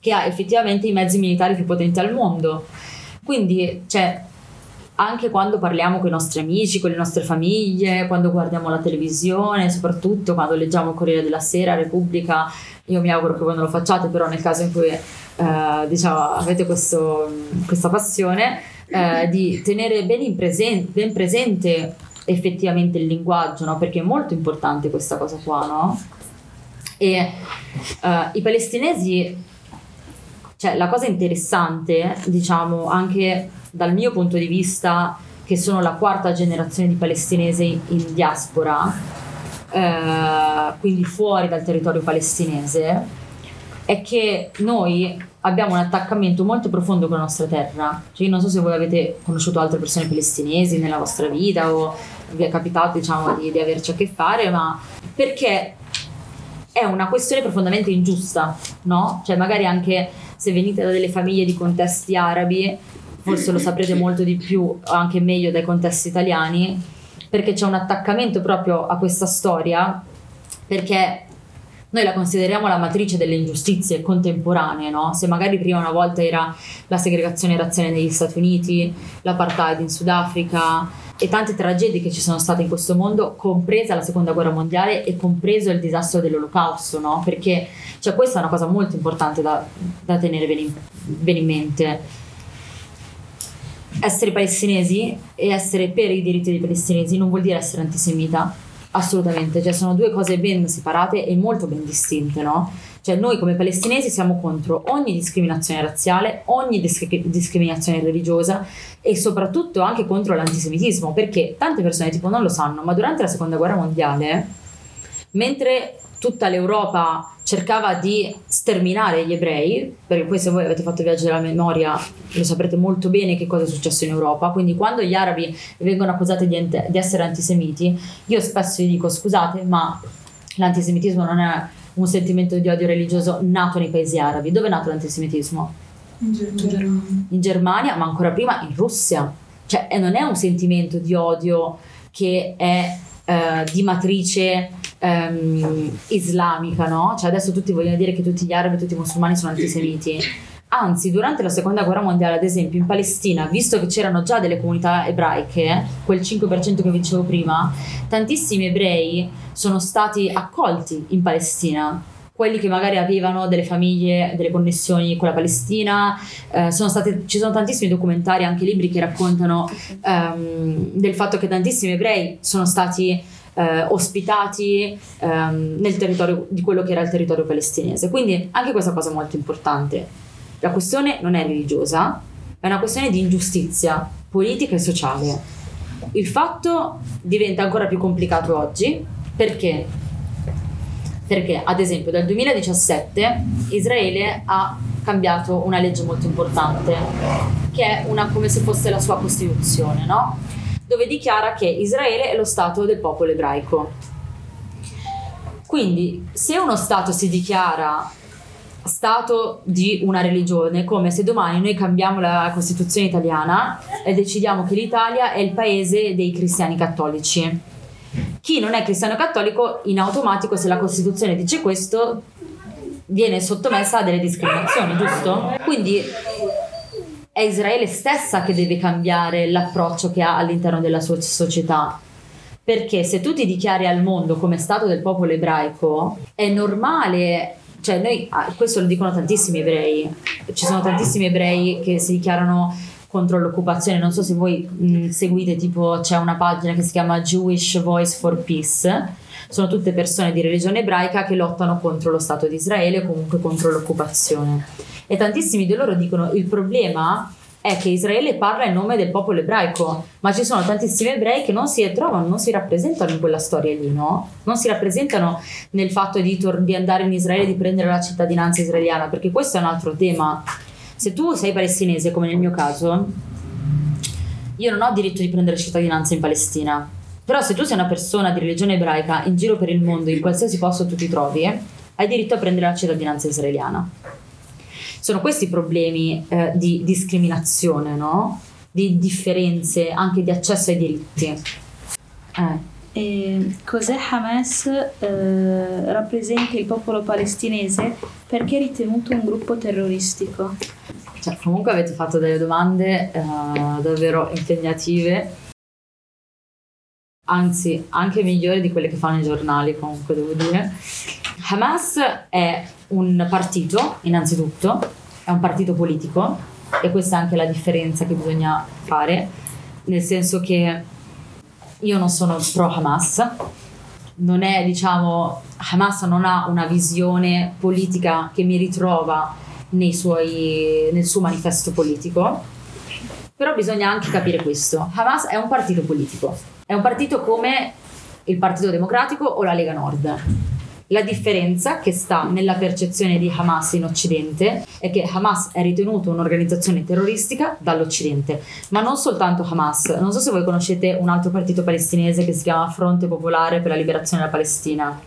che ha effettivamente i mezzi militari più potenti al mondo. Quindi c'è anche quando parliamo con i nostri amici, con le nostre famiglie, quando guardiamo la televisione, soprattutto quando leggiamo Corriere della Sera, Repubblica, io mi auguro che voi non lo facciate, però nel caso in cui eh, diciamo, avete questo- questa passione, eh, di tenere ben, presen- ben presente effettivamente il linguaggio, no? perché è molto importante questa cosa qua, no? E eh, i palestinesi, cioè la cosa interessante, diciamo, anche dal mio punto di vista, che sono la quarta generazione di palestinesi in diaspora, eh, quindi fuori dal territorio palestinese, è che noi abbiamo un attaccamento molto profondo con la nostra terra. Cioè, io non so se voi avete conosciuto altre persone palestinesi nella vostra vita o vi è capitato, diciamo, di, di averci a che fare, ma perché è una questione profondamente ingiusta, no? Cioè, magari anche se venite da delle famiglie di contesti arabi, forse lo saprete molto di più, anche meglio dai contesti italiani, perché c'è un attaccamento proprio a questa storia, perché noi la consideriamo la matrice delle ingiustizie contemporanee, no? Se magari prima una volta era la segregazione razziale negli Stati Uniti, l'apartheid in Sudafrica e tante tragedie che ci sono state in questo mondo, compresa la seconda guerra mondiale e compreso il disastro dell'olocausto, no? Perché cioè, questa è una cosa molto importante da, da tenere bene in, bene in mente essere palestinesi e essere per i diritti dei palestinesi non vuol dire essere antisemita assolutamente cioè sono due cose ben separate e molto ben distinte no? Cioè noi come palestinesi siamo contro ogni discriminazione razziale ogni disc- discriminazione religiosa e soprattutto anche contro l'antisemitismo perché tante persone tipo non lo sanno ma durante la seconda guerra mondiale mentre tutta l'Europa cercava di sterminare gli ebrei, perché poi se voi avete fatto viaggio della memoria lo saprete molto bene che cosa è successo in Europa, quindi quando gli arabi vengono accusati di, ent- di essere antisemiti, io spesso gli dico scusate, ma l'antisemitismo non è un sentimento di odio religioso nato nei paesi arabi. Dove è nato l'antisemitismo? In Germania. In Germania, ma ancora prima in Russia. Cioè, non è un sentimento di odio che è eh, di matrice ehm, islamica, no? Cioè adesso tutti vogliono dire che tutti gli arabi e tutti i musulmani sono antisemiti. Anzi, durante la seconda guerra mondiale, ad esempio, in Palestina, visto che c'erano già delle comunità ebraiche, quel 5% che vi dicevo prima, tantissimi ebrei sono stati accolti in Palestina. Quelli che magari avevano delle famiglie, delle connessioni con la Palestina, eh, sono state, ci sono tantissimi documentari, anche libri che raccontano ehm, del fatto che tantissimi ebrei sono stati eh, ospitati ehm, nel territorio di quello che era il territorio palestinese. Quindi anche questa cosa è molto importante. La questione non è religiosa, è una questione di ingiustizia politica e sociale. Il fatto diventa ancora più complicato oggi perché? Perché, ad esempio, dal 2017 Israele ha cambiato una legge molto importante, che è una come se fosse la sua costituzione, no? dove dichiara che Israele è lo Stato del popolo ebraico. Quindi, se uno Stato si dichiara Stato di una religione, come se domani noi cambiamo la Costituzione italiana e decidiamo che l'Italia è il paese dei cristiani cattolici. Chi non è cristiano cattolico, in automatico, se la Costituzione dice questo, viene sottomessa a delle discriminazioni, giusto? Quindi è Israele stessa che deve cambiare l'approccio che ha all'interno della sua società. Perché se tu ti dichiari al mondo come Stato del popolo ebraico, è normale cioè noi, ah, questo lo dicono tantissimi ebrei, ci sono tantissimi ebrei che si dichiarano contro l'occupazione, non so se voi mh, seguite, tipo c'è una pagina che si chiama Jewish Voice for Peace, sono tutte persone di religione ebraica che lottano contro lo Stato di Israele o comunque contro l'occupazione. E tantissimi di loro dicono il problema è che Israele parla in nome del popolo ebraico, ma ci sono tantissimi ebrei che non si trovano, non si rappresentano in quella storia lì, no? Non si rappresentano nel fatto di, tor- di andare in Israele, di prendere la cittadinanza israeliana, perché questo è un altro tema. Se tu sei palestinese, come nel mio caso, io non ho diritto di prendere cittadinanza in Palestina. Però se tu sei una persona di religione ebraica in giro per il mondo, in qualsiasi posto tu ti trovi, hai diritto a prendere la cittadinanza israeliana sono questi i problemi eh, di discriminazione, no? di differenze anche di accesso ai diritti. Eh. E cos'è Hamas? Eh, rappresenta il popolo palestinese perché è ritenuto un gruppo terroristico? Cioè, comunque avete fatto delle domande eh, davvero impegnative, anzi anche migliori di quelle che fanno i giornali, comunque devo dire. Hamas è un partito, innanzitutto, è un partito politico e questa è anche la differenza che bisogna fare, nel senso che io non sono pro Hamas, non è, diciamo, Hamas non ha una visione politica che mi ritrova suoi, nel suo manifesto politico, però bisogna anche capire questo. Hamas è un partito politico, è un partito come il Partito Democratico o la Lega Nord. La differenza che sta nella percezione di Hamas in Occidente è che Hamas è ritenuto un'organizzazione terroristica dall'Occidente, ma non soltanto Hamas. Non so se voi conoscete un altro partito palestinese che si chiama Fronte Popolare per la Liberazione della Palestina.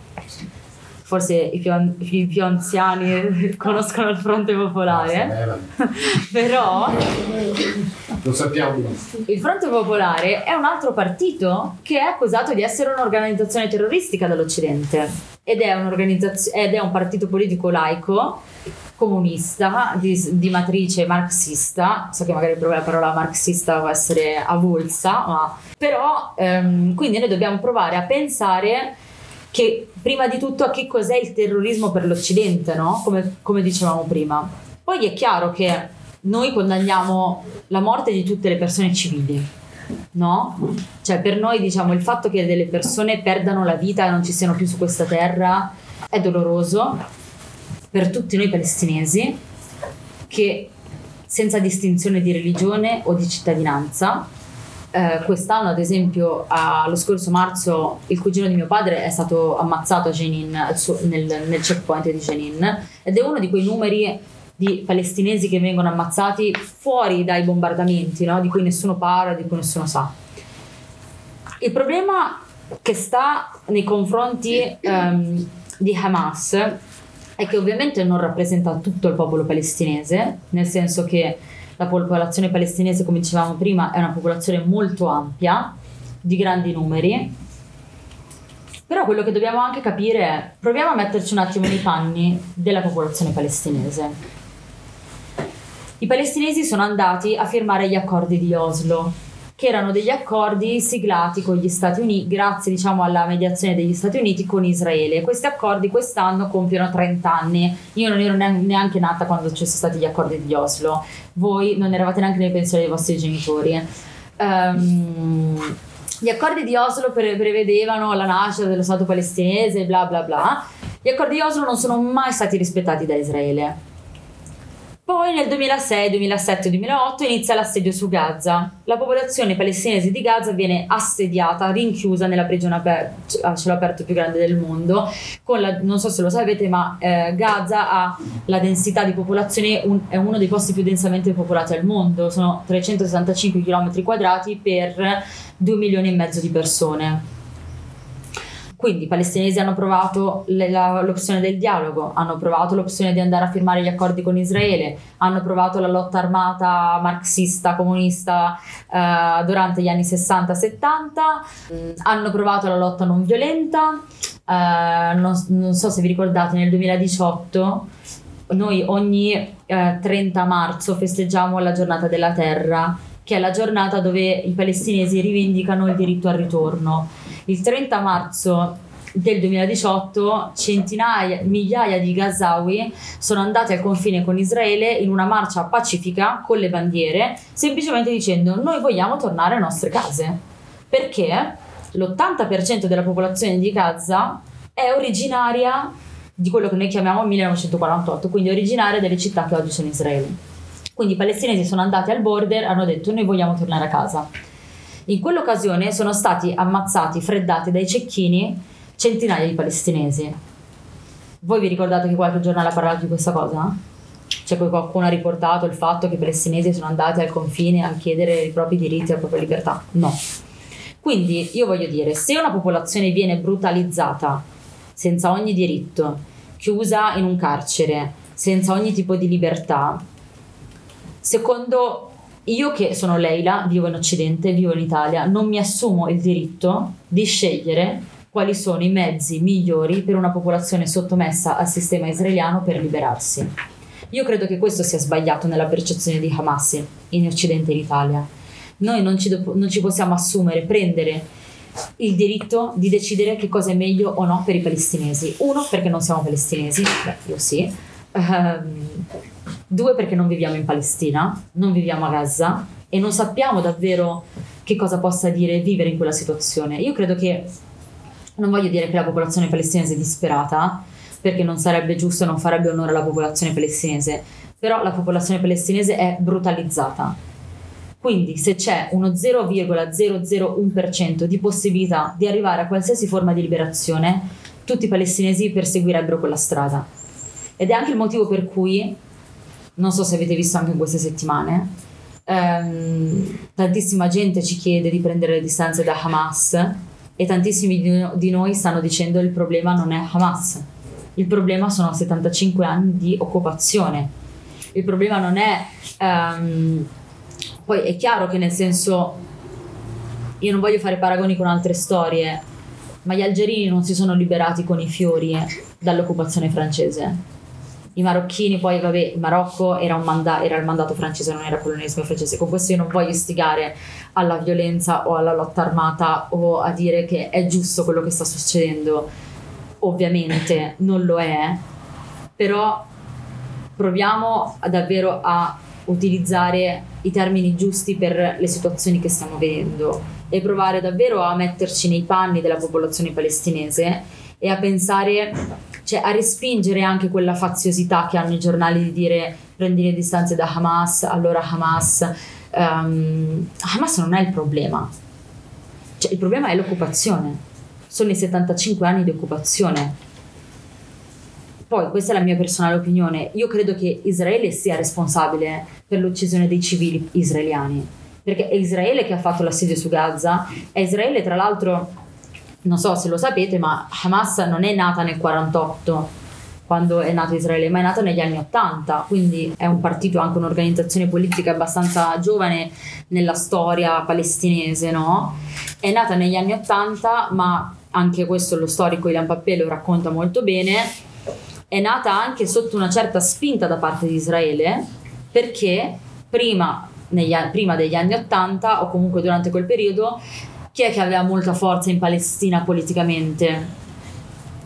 Forse i più, i più anziani conoscono il Fronte Popolare, però Lo sappiamo. il Fronte Popolare è un altro partito che è accusato di essere un'organizzazione terroristica dall'Occidente ed è, ed è un partito politico laico comunista di, di matrice marxista. So che magari la parola marxista può essere avulsa ma però ehm, quindi noi dobbiamo provare a pensare che prima di tutto a che cos'è il terrorismo per l'Occidente no? come, come dicevamo prima poi è chiaro che noi condanniamo la morte di tutte le persone civili, no? Cioè per noi diciamo il fatto che delle persone perdano la vita e non ci siano più su questa terra è doloroso per tutti noi palestinesi che senza distinzione di religione o di cittadinanza eh, quest'anno, ad esempio, lo scorso marzo, il cugino di mio padre è stato ammazzato a Jenin, nel, nel checkpoint di Jenin, ed è uno di quei numeri di palestinesi che vengono ammazzati fuori dai bombardamenti, no? di cui nessuno parla, di cui nessuno sa. Il problema che sta nei confronti ehm, di Hamas è che ovviamente non rappresenta tutto il popolo palestinese, nel senso che la popolazione palestinese, come dicevamo prima, è una popolazione molto ampia, di grandi numeri. Però quello che dobbiamo anche capire è, proviamo a metterci un attimo nei panni della popolazione palestinese. I palestinesi sono andati a firmare gli accordi di Oslo, che erano degli accordi siglati con gli Stati Uniti, grazie diciamo alla mediazione degli Stati Uniti con Israele. Questi accordi quest'anno compiono 30 anni. Io non ero nean- neanche nata quando ci sono stati gli accordi di Oslo, voi non eravate neanche nei pensieri dei vostri genitori. Ehm, gli accordi di Oslo pre- prevedevano la nascita dello Stato palestinese, bla bla bla. Gli accordi di Oslo non sono mai stati rispettati da Israele. Poi nel 2006, 2007 2008 inizia l'assedio su Gaza. La popolazione palestinese di Gaza viene assediata, rinchiusa nella prigione aper- cielo aperto più grande del mondo. La- non so se lo sapete, ma eh, Gaza ha la densità di popolazione, un- è uno dei posti più densamente popolati al mondo. Sono 365 km quadrati per 2 milioni e mezzo di persone. Quindi i palestinesi hanno provato le- la- l'opzione del dialogo, hanno provato l'opzione di andare a firmare gli accordi con Israele, hanno provato la lotta armata marxista, comunista eh, durante gli anni 60-70, mm, hanno provato la lotta non violenta, eh, non, non so se vi ricordate nel 2018 noi ogni eh, 30 marzo festeggiamo la giornata della terra che è la giornata dove i palestinesi rivendicano il diritto al ritorno. Il 30 marzo del 2018 centinaia, migliaia di Gazawi sono andati al confine con Israele in una marcia pacifica con le bandiere, semplicemente dicendo noi vogliamo tornare alle nostre case. Perché l'80% della popolazione di Gaza è originaria di quello che noi chiamiamo 1948, quindi originaria delle città che oggi sono Israele. Quindi i palestinesi sono andati al border, hanno detto noi vogliamo tornare a casa. In quell'occasione sono stati ammazzati, freddati dai cecchini centinaia di palestinesi. Voi vi ricordate che qualche giornale ha parlato di questa cosa? Cioè qualcuno ha riportato il fatto che i palestinesi sono andati al confine a chiedere i propri diritti e la propria libertà? No. Quindi io voglio dire, se una popolazione viene brutalizzata senza ogni diritto, chiusa in un carcere, senza ogni tipo di libertà, secondo io che sono Leila, vivo in Occidente, vivo in Italia, non mi assumo il diritto di scegliere quali sono i mezzi migliori per una popolazione sottomessa al sistema israeliano per liberarsi. Io credo che questo sia sbagliato nella percezione di Hamas in Occidente e in Italia. Noi non ci, do- non ci possiamo assumere, prendere il diritto di decidere che cosa è meglio o no per i palestinesi. Uno, perché non siamo palestinesi, beh, io sì. Ehm, due, perché non viviamo in Palestina, non viviamo a Gaza e non sappiamo davvero che cosa possa dire vivere in quella situazione. Io credo che, non voglio dire che la popolazione palestinese è disperata, perché non sarebbe giusto e non farebbe onore alla popolazione palestinese, però la popolazione palestinese è brutalizzata. Quindi se c'è uno 0,001% di possibilità di arrivare a qualsiasi forma di liberazione, tutti i palestinesi perseguirebbero quella strada. Ed è anche il motivo per cui, non so se avete visto anche in queste settimane, ehm, tantissima gente ci chiede di prendere le distanze da Hamas e tantissimi di, no- di noi stanno dicendo il problema non è Hamas, il problema sono 75 anni di occupazione, il problema non è... ehm, poi è chiaro che nel senso, io non voglio fare paragoni con altre storie, ma gli algerini non si sono liberati con i fiori dall'occupazione francese. I marocchini, poi vabbè, il Marocco era, manda- era il mandato francese, non era colonialismo francese. Con questo io non voglio istigare alla violenza o alla lotta armata o a dire che è giusto quello che sta succedendo. Ovviamente non lo è, però proviamo davvero a utilizzare i termini giusti per le situazioni che stiamo vedendo e provare davvero a metterci nei panni della popolazione palestinese e a pensare, cioè a respingere anche quella faziosità che hanno i giornali di dire prendi le distanze da Hamas, allora Hamas. ehm, Hamas non è il problema, cioè, il problema è l'occupazione, sono i 75 anni di occupazione. Poi, questa è la mia personale opinione, io credo che Israele sia responsabile per l'uccisione dei civili israeliani, perché è Israele che ha fatto l'assedio su Gaza, è Israele tra l'altro, non so se lo sapete, ma Hamas non è nata nel 48 quando è nato Israele, ma è nato negli anni 80, quindi è un partito, anche un'organizzazione politica abbastanza giovane nella storia palestinese, no? È nata negli anni 80, ma anche questo lo storico Ilan Pappé lo racconta molto bene, è nata anche sotto una certa spinta da parte di Israele, perché prima, negli prima degli anni 80 o comunque durante quel periodo, chi è che aveva molta forza in Palestina politicamente?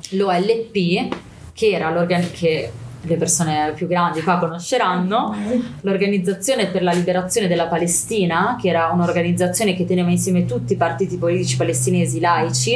L'OLP, che era l'organ- che le persone più grandi qua conosceranno, l'Organizzazione per la Liberazione della Palestina, che era un'organizzazione che teneva insieme tutti i partiti politici palestinesi laici,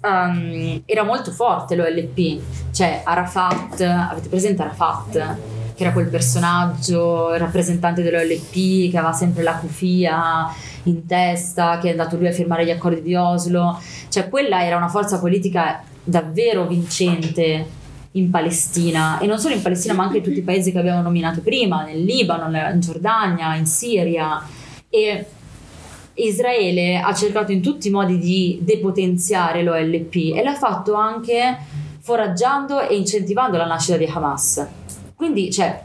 ehm, era molto forte l'OLP, cioè Arafat, avete presente Arafat? Che era quel personaggio rappresentante dell'OLP che aveva sempre la cufia in testa, che è andato lui a firmare gli accordi di Oslo, cioè quella era una forza politica davvero vincente in Palestina. E non solo in Palestina ma anche in tutti i paesi che abbiamo nominato prima, nel Libano, in Giordania, in Siria. E Israele ha cercato in tutti i modi di depotenziare l'OLP e l'ha fatto anche foraggiando e incentivando la nascita di Hamas. Quindi, cioè,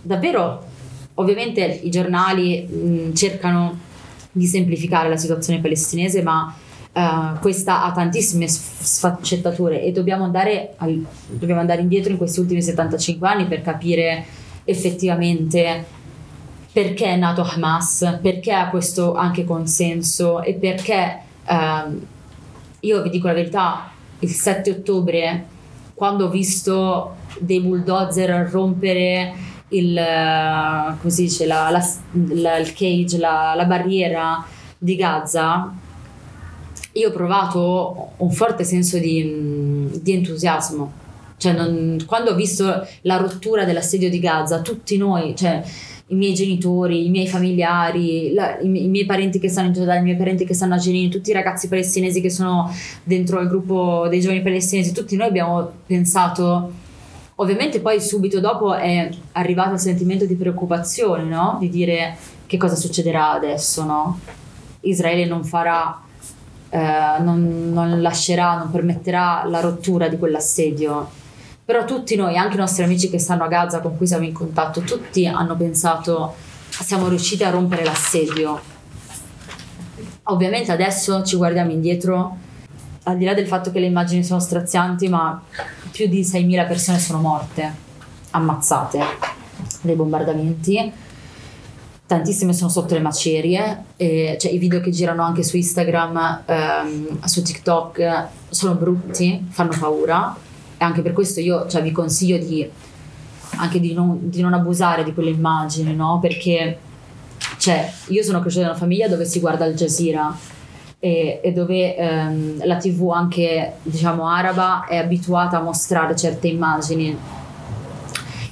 davvero, ovviamente i giornali mh, cercano di semplificare la situazione palestinese, ma eh, questa ha tantissime sf- sfaccettature e dobbiamo andare, al- dobbiamo andare indietro in questi ultimi 75 anni per capire effettivamente perché è nato Hamas, perché ha questo anche consenso e perché ehm, io vi dico la verità, il 7 ottobre, quando ho visto dei bulldozer rompere il, eh, dice, la- la- la- il cage, la, barriera di Gaza, io ho provato un forte senso di, di entusiasmo. Cioè, non- quando ho visto la rottura dell'assedio di Gaza, tutti noi, cioè i miei genitori, i miei familiari, la- i, mi- i miei parenti che stanno in Giordania, i miei parenti che stanno a Jenin, tutti i ragazzi palestinesi che sono dentro il gruppo dei giovani palestinesi, tutti noi abbiamo pensato, ovviamente poi subito dopo è arrivato il sentimento di preoccupazione, no? Di dire che cosa succederà adesso, no? Israele non farà, eh, non, non lascerà, non permetterà la rottura di quell'assedio. Però tutti noi, anche i nostri amici che stanno a Gaza con cui siamo in contatto, tutti hanno pensato siamo riusciti a rompere l'assedio. Ovviamente adesso ci guardiamo indietro, al di là del fatto che le immagini sono strazianti, ma più di 6.000 persone sono morte, ammazzate dai bombardamenti. Tantissime sono sotto le macerie, e, cioè i video che girano anche su Instagram, ehm, su TikTok, sono brutti, fanno paura e anche per questo io cioè, vi consiglio di, anche di non, di non abusare di quelle immagini, no? Perché cioè, io sono cresciuta in una famiglia dove si guarda Al Jazeera e, e dove ehm, la tv anche diciamo araba è abituata a mostrare certe immagini.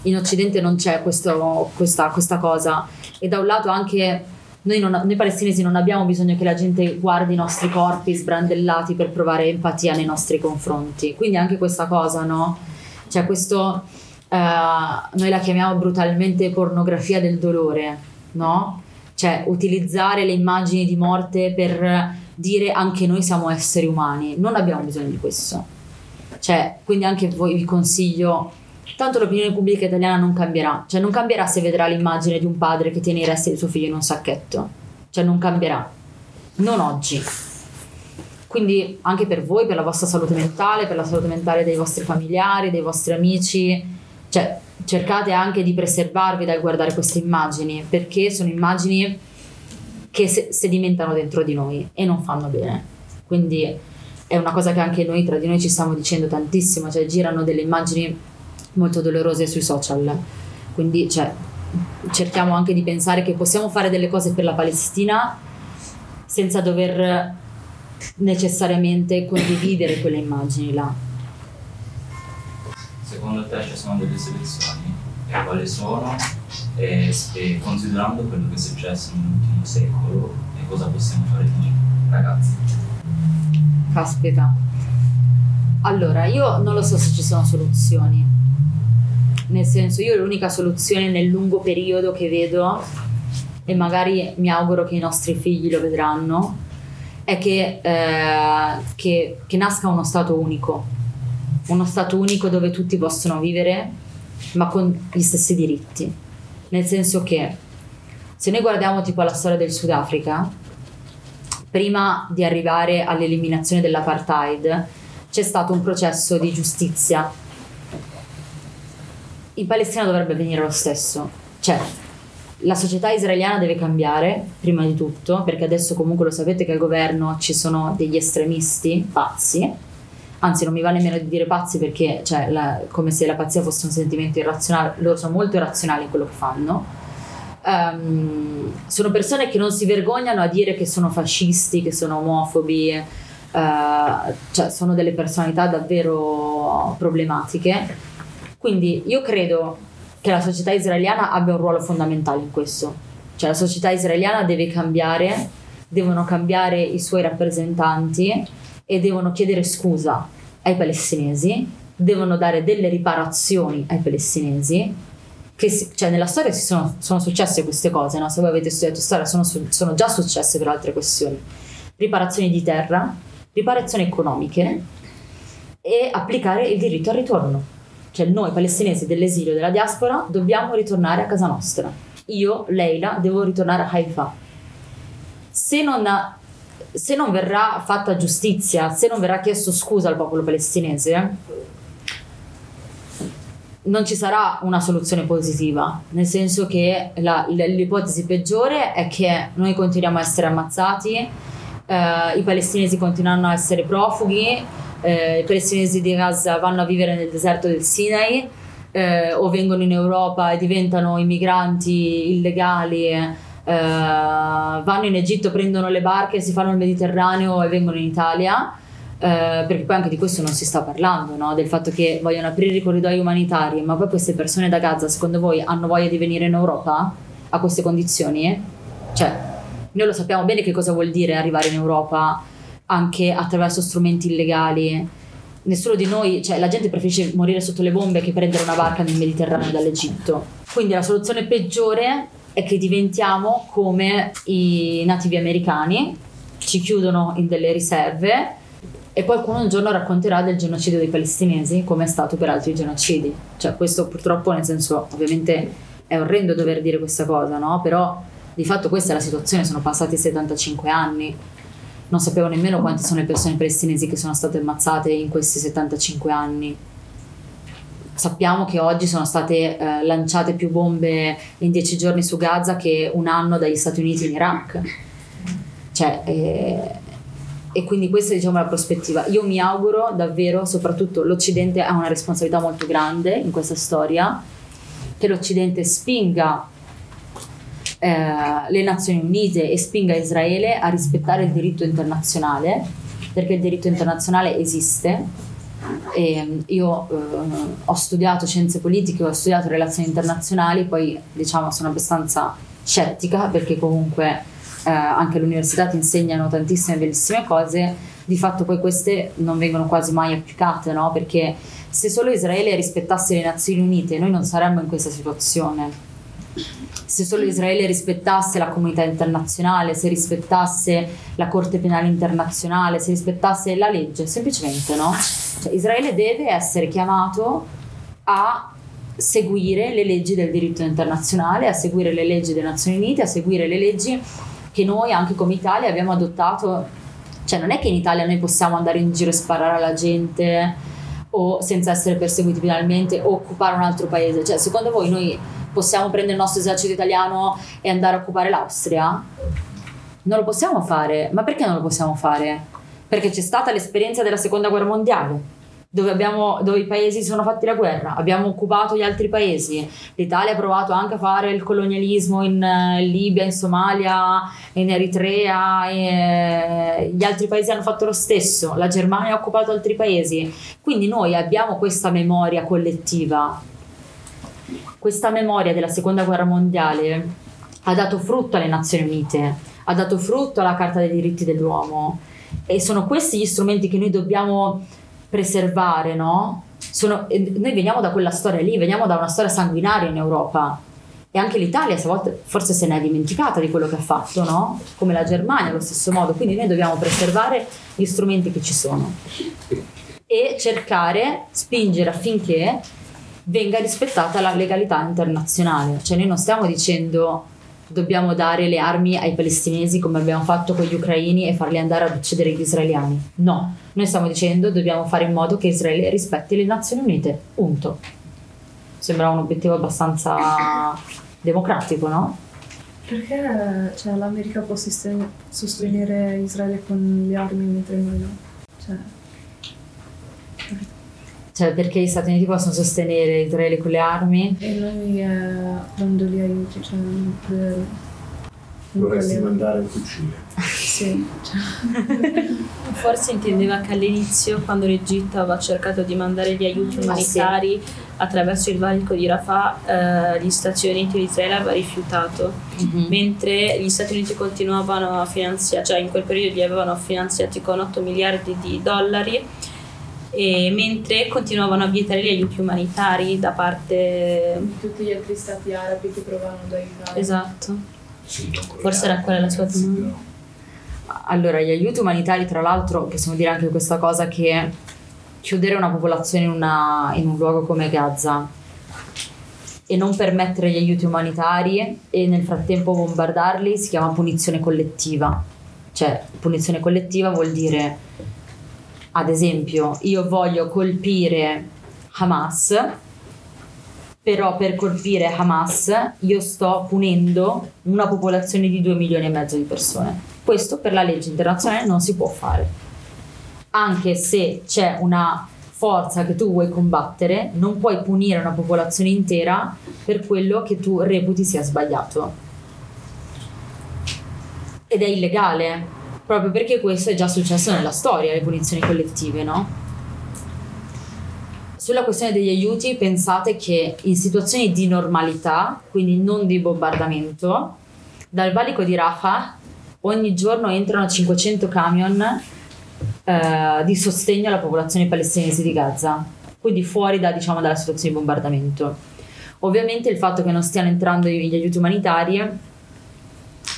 In Occidente non c'è questo- questa, questa cosa e da un lato anche noi, non- noi palestinesi non abbiamo bisogno che la gente guardi i nostri corpi sbrandellati per provare empatia nei nostri confronti. Quindi anche questa cosa, no? Cioè questo, eh, noi la chiamiamo brutalmente pornografia del dolore, no? Cioè utilizzare le immagini di morte per dire anche noi siamo esseri umani. Non abbiamo bisogno di questo. Cioè, quindi anche voi vi consiglio Tanto l'opinione pubblica italiana non cambierà, cioè non cambierà se vedrà l'immagine di un padre che tiene i resti di suo figlio in un sacchetto, cioè non cambierà, non oggi. Quindi anche per voi, per la vostra salute mentale, per la salute mentale dei vostri familiari, dei vostri amici, cioè cercate anche di preservarvi dal guardare queste immagini, perché sono immagini che se- sedimentano dentro di noi e non fanno bene. Quindi è una cosa che anche noi tra di noi ci stiamo dicendo tantissimo, cioè girano delle immagini molto dolorose sui social. Quindi cioè, cerchiamo anche di pensare che possiamo fare delle cose per la Palestina senza dover necessariamente condividere quelle immagini là. Secondo te ci sono delle soluzioni? E quali sono? E, e considerando quello che è successo nell'ultimo secolo, e cosa possiamo fare noi, ragazzi? Caspita. Allora, io non lo so se ci sono soluzioni. Nel senso, io l'unica soluzione nel lungo periodo che vedo, e magari mi auguro che i nostri figli lo vedranno, è che, eh, che, che nasca uno Stato unico. Uno Stato unico dove tutti possono vivere, ma con gli stessi diritti. Nel senso che, se noi guardiamo tipo la storia del Sudafrica, prima di arrivare all'eliminazione dell'apartheid, c'è stato un processo di giustizia. In Palestina dovrebbe avvenire lo stesso. Cioè, la società israeliana deve cambiare, prima di tutto, perché adesso comunque lo sapete che al governo ci sono degli estremisti pazzi, anzi non mi va nemmeno di dire pazzi perché, cioè, la- come se la pazzia fosse un sentimento irrazionale, loro sono molto irrazionali in quello che fanno. Ehm, sono persone che non si vergognano a dire che sono fascisti, che sono omofobi, eh, cioè sono delle personalità davvero problematiche. Quindi io credo che la società israeliana abbia un ruolo fondamentale in questo. Cioè la società israeliana deve cambiare, devono cambiare i suoi rappresentanti e devono chiedere scusa ai palestinesi, devono dare delle riparazioni ai palestinesi. Si- cioè nella storia si sono, sono successe queste cose, no? se voi avete studiato storia sono, sono già successe per altre questioni. Riparazioni di terra, riparazioni economiche e applicare il diritto al ritorno. Cioè noi palestinesi dell'esilio della diaspora dobbiamo ritornare a casa nostra. Io, Leila, devo ritornare a Haifa. Se non, se non verrà fatta giustizia, se non verrà chiesto scusa al popolo palestinese, non ci sarà una soluzione positiva, nel senso che la- l'ipotesi peggiore è che noi continuiamo a essere ammazzati, eh, i palestinesi continuano a essere profughi, eh, i palestinesi di Gaza vanno a vivere nel deserto del Sinai eh, o vengono in Europa e diventano immigranti illegali, vanno in Egitto, prendono le barche, si fanno il Mediterraneo e vengono in Italia. Eh, perché poi anche di questo non si sta parlando, no? del fatto che vogliono aprire i corridoi umanitari, ma poi queste persone da Gaza, secondo voi, hanno voglia di venire in Europa a queste condizioni? Cioè, noi lo sappiamo bene che cosa vuol dire arrivare in Europa anche attraverso strumenti illegali. Nessuno di noi, cioè la gente preferisce morire sotto le bombe che prendere una barca nel Mediterraneo dall'Egitto. Quindi la soluzione peggiore è che diventiamo come i nativi americani, ci chiudono in delle riserve e qualcuno un giorno racconterà del genocidio dei palestinesi come è stato per altri genocidi. Cioè questo purtroppo nel senso ovviamente è orrendo dover dire questa cosa, no? Però di fatto questa è la situazione, sono passati 75 anni. Non sapevo nemmeno quante sono le persone palestinesi che sono state ammazzate in questi 75 anni. Sappiamo che oggi sono state eh, lanciate più bombe in 10 giorni su Gaza che un anno dagli Stati Uniti in Iraq. Cioè, eh, e quindi questa è diciamo la prospettiva. Io mi auguro davvero, soprattutto l'Occidente ha una responsabilità molto grande in questa storia, che l'Occidente spinga eh, le Nazioni Unite e spinga Israele a rispettare il diritto internazionale, perché il diritto internazionale esiste. E io eh, ho studiato scienze politiche, ho studiato relazioni internazionali, poi diciamo sono abbastanza scettica perché comunque eh, anche all'università ti insegnano tantissime bellissime cose, di fatto poi queste non vengono quasi mai applicate, no? Perché se solo Israele rispettasse le Nazioni Unite, noi non saremmo in questa situazione. Se solo Israele rispettasse la comunità internazionale, se rispettasse la Corte Penale Internazionale, se rispettasse la legge, semplicemente no. Cioè, Israele deve essere chiamato a seguire le leggi del diritto internazionale, a seguire le leggi delle Nazioni Unite, a seguire le leggi che noi anche come Italia abbiamo adottato. Cioè non è che in Italia noi possiamo andare in giro e sparare alla gente o senza essere perseguiti penalmente o occupare un altro paese. Cioè secondo voi noi possiamo prendere il nostro esercito italiano e andare a occupare l'Austria? Non lo possiamo fare. Ma perché non lo possiamo fare? Perché c'è stata l'esperienza della seconda guerra mondiale dove, abbiamo, dove i paesi si sono fatti la guerra, abbiamo occupato gli altri paesi, l'Italia ha provato anche a fare il colonialismo in eh, Libia, in Somalia, in Eritrea, e eh, gli altri paesi hanno fatto lo stesso, la Germania ha occupato altri paesi, quindi noi abbiamo questa memoria collettiva, questa memoria della seconda guerra mondiale ha dato frutto alle Nazioni Unite, ha dato frutto alla Carta dei diritti dell'uomo e sono questi gli strumenti che noi dobbiamo preservare, no? Sono, noi veniamo da quella storia lì, veniamo da una storia sanguinaria in Europa e anche l'Italia forse se ne è dimenticata di quello che ha fatto, no? Come la Germania allo stesso modo, quindi noi dobbiamo preservare gli strumenti che ci sono e cercare, spingere affinché venga rispettata la legalità internazionale. Cioè noi non stiamo dicendo dobbiamo dare le armi ai palestinesi come abbiamo fatto con gli ucraini e farli andare ad uccidere gli israeliani. No, noi stiamo dicendo dobbiamo fare in modo che Israele rispetti le Nazioni Unite. Punto. Sembra un obiettivo abbastanza democratico, no? Perché cioè, l'America può sosten- sostenere Israele con le armi mentre noi no? Cioè, Cioè, perché gli Stati Uniti possono sostenere Israele con le armi? e noi eh, dando gli aiuti, cioè, non Vorresti mandare un fucile. Sì, cioè, Forse intendeva che all'inizio, quando l'Egitto aveva cercato di mandare gli aiuti umanitari attraverso il valico di Rafah, eh, gli Stati Uniti e Israele aveva rifiutato, Mhm. mentre gli Stati Uniti continuavano a finanziare, cioè in quel periodo li avevano finanziati con 8 miliardi di dollari, e mentre continuavano a vietare gli aiuti umanitari da parte... tutti gli altri stati arabi che provavano ad aiutare. Esatto. Sì, Forse era quella la sua domanda. Allora, gli aiuti umanitari, tra l'altro, possiamo dire anche questa cosa che chiudere una popolazione in, una- in un luogo come Gaza e non permettere gli aiuti umanitari e nel frattempo bombardarli si chiama punizione collettiva. Cioè, punizione collettiva vuol dire, ad esempio, io voglio colpire Hamas, però per colpire Hamas io sto punendo una popolazione di 2 milioni e mezzo di persone. Questo per la legge internazionale non si può fare. Anche se c'è una forza che tu vuoi combattere, non puoi punire una popolazione intera per quello che tu reputi sia sbagliato. Ed è illegale, proprio perché questo è già successo nella storia, le punizioni collettive, no? Sulla questione degli aiuti, pensate che in situazioni di normalità, quindi non di bombardamento, dal valico di Rafah ogni giorno entrano 500 camion eh, di sostegno alla popolazione palestinese di Gaza, quindi fuori da, diciamo, dalla situazione di bombardamento. Ovviamente il fatto che non stiano entrando gli aiuti umanitari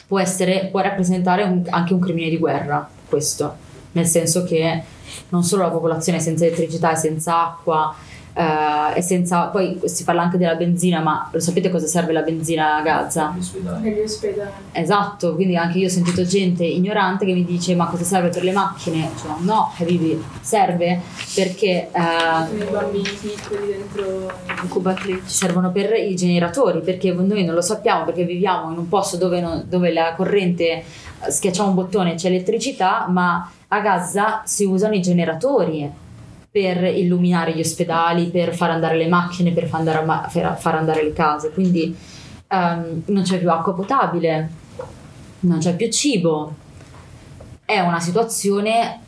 può, essere, può rappresentare un- anche un crimine di guerra, questo, nel senso che non solo la popolazione senza elettricità e senza acqua, eh, e senza, poi si parla anche della benzina, ma lo sapete cosa serve la benzina a Gaza? Negli ospedali. Esatto, quindi anche io ho sentito gente ignorante che mi dice ma cosa serve per le macchine? Cioè, no, Habibi, serve perché eh, I bambini piccoli dentro Incubatrici. servono per i generatori, perché noi non lo sappiamo, perché viviamo in un posto dove, non- dove la corrente eh, schiacciamo un bottone e c'è elettricità, ma a Gaza si usano i generatori per illuminare gli ospedali, per far andare le macchine, per far andare, ma- far andare le case, quindi ehm, non c'è più acqua potabile, non c'è più cibo, è una situazione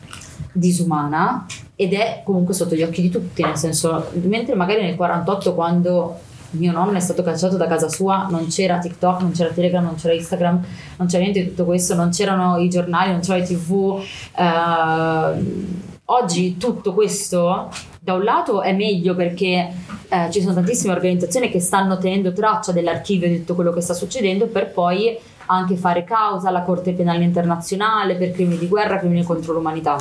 disumana ed è comunque sotto gli occhi di tutti, nel senso, mentre magari nel 48 quando mio nonno è stato cacciato da casa sua, non c'era TikTok, non c'era Telegram, non c'era Instagram, non c'era niente di tutto questo, non c'erano i giornali, non c'era i tv. Eh, oggi tutto questo da un lato è meglio perché eh, ci sono tantissime organizzazioni che stanno tenendo traccia dell'archivio di tutto quello che sta succedendo per poi anche fare causa alla Corte Penale Internazionale per crimini di guerra, crimini contro l'umanità.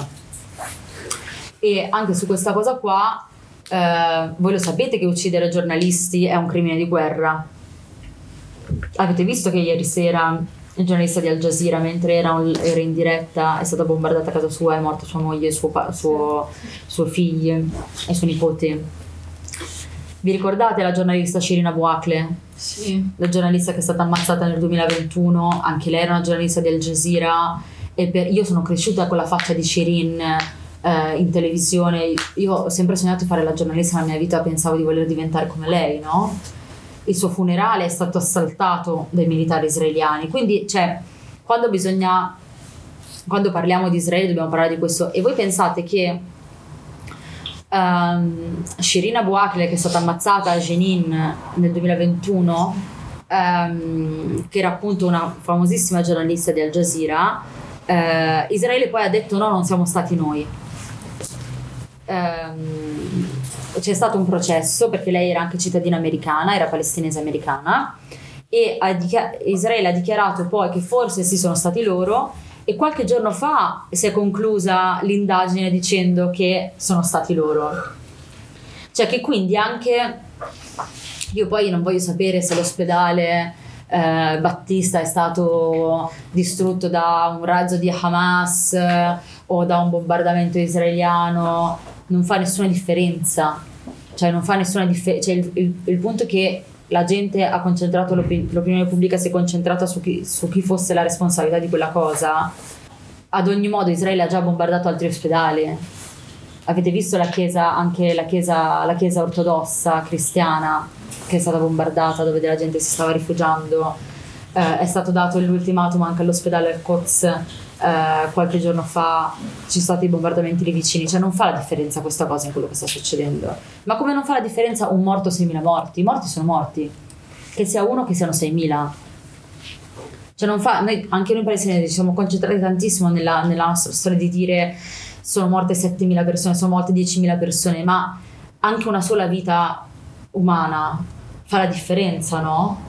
E anche su questa cosa qua, eh, voi lo sapete che uccidere giornalisti è un crimine di guerra. Avete visto che ieri sera il giornalista di Al Jazeera, mentre era, un- era in diretta, è stata bombardata a casa sua, è morta sua moglie, suo, pa- suo, suo figlio e suo nipote. Vi ricordate la giornalista Shirina Buakle? Sì. la giornalista che è stata ammazzata nel 2021, anche lei era una giornalista di Al Jazeera e per- io sono cresciuta con la faccia di Shirin eh, in televisione, io ho sempre sognato di fare la giornalista nella mia vita, pensavo di voler diventare come lei, no? Il suo funerale è stato assaltato dai militari israeliani, quindi cioè, quando bisogna, quando parliamo di Israele dobbiamo parlare di questo. E voi pensate che um, Shirina Buakle che è stata ammazzata a Jenin nel 2021 ehm, che era appunto una famosissima giornalista di Al Jazeera eh, Israele poi ha detto no non siamo stati noi Ehm, c'è stato un processo perché lei era anche cittadina americana era palestinese americana e ha dichia- Israele ha dichiarato poi che forse sì sono stati loro e qualche giorno fa si è conclusa l'indagine dicendo che sono stati loro. Cioè che quindi anche io poi non voglio sapere se l'ospedale eh, Battista è stato distrutto da un razzo di Hamas eh, o da un bombardamento israeliano, non fa nessuna differenza. Cioè non fa nessuna differenza. Cioè, il, il- il punto è che la gente ha concentrato l'opi- l'opinione pubblica si è concentrata su chi, su chi fosse la responsabilità di quella cosa. Ad ogni modo Israele ha già bombardato altri ospedali. Avete visto la chiesa, anche la chiesa, la chiesa ortodossa cristiana che è stata bombardata dove della gente si stava rifugiando. Eh, è stato dato l'ultimatum anche all'ospedale Al-Quds eh, qualche giorno fa ci sono stati i bombardamenti lì vicini, cioè non fa la differenza questa cosa in quello che sta succedendo. Ma come non fa la differenza un morto 6.000 morti? I morti sono morti, che sia uno che siano 6.000. Cioè non fa, noi, anche noi palestinesi ci siamo concentrati tantissimo nella, nella nostra storia di dire sono morte 7.000 persone, sono morte 10.000 persone, ma anche una sola vita umana fa la differenza, no?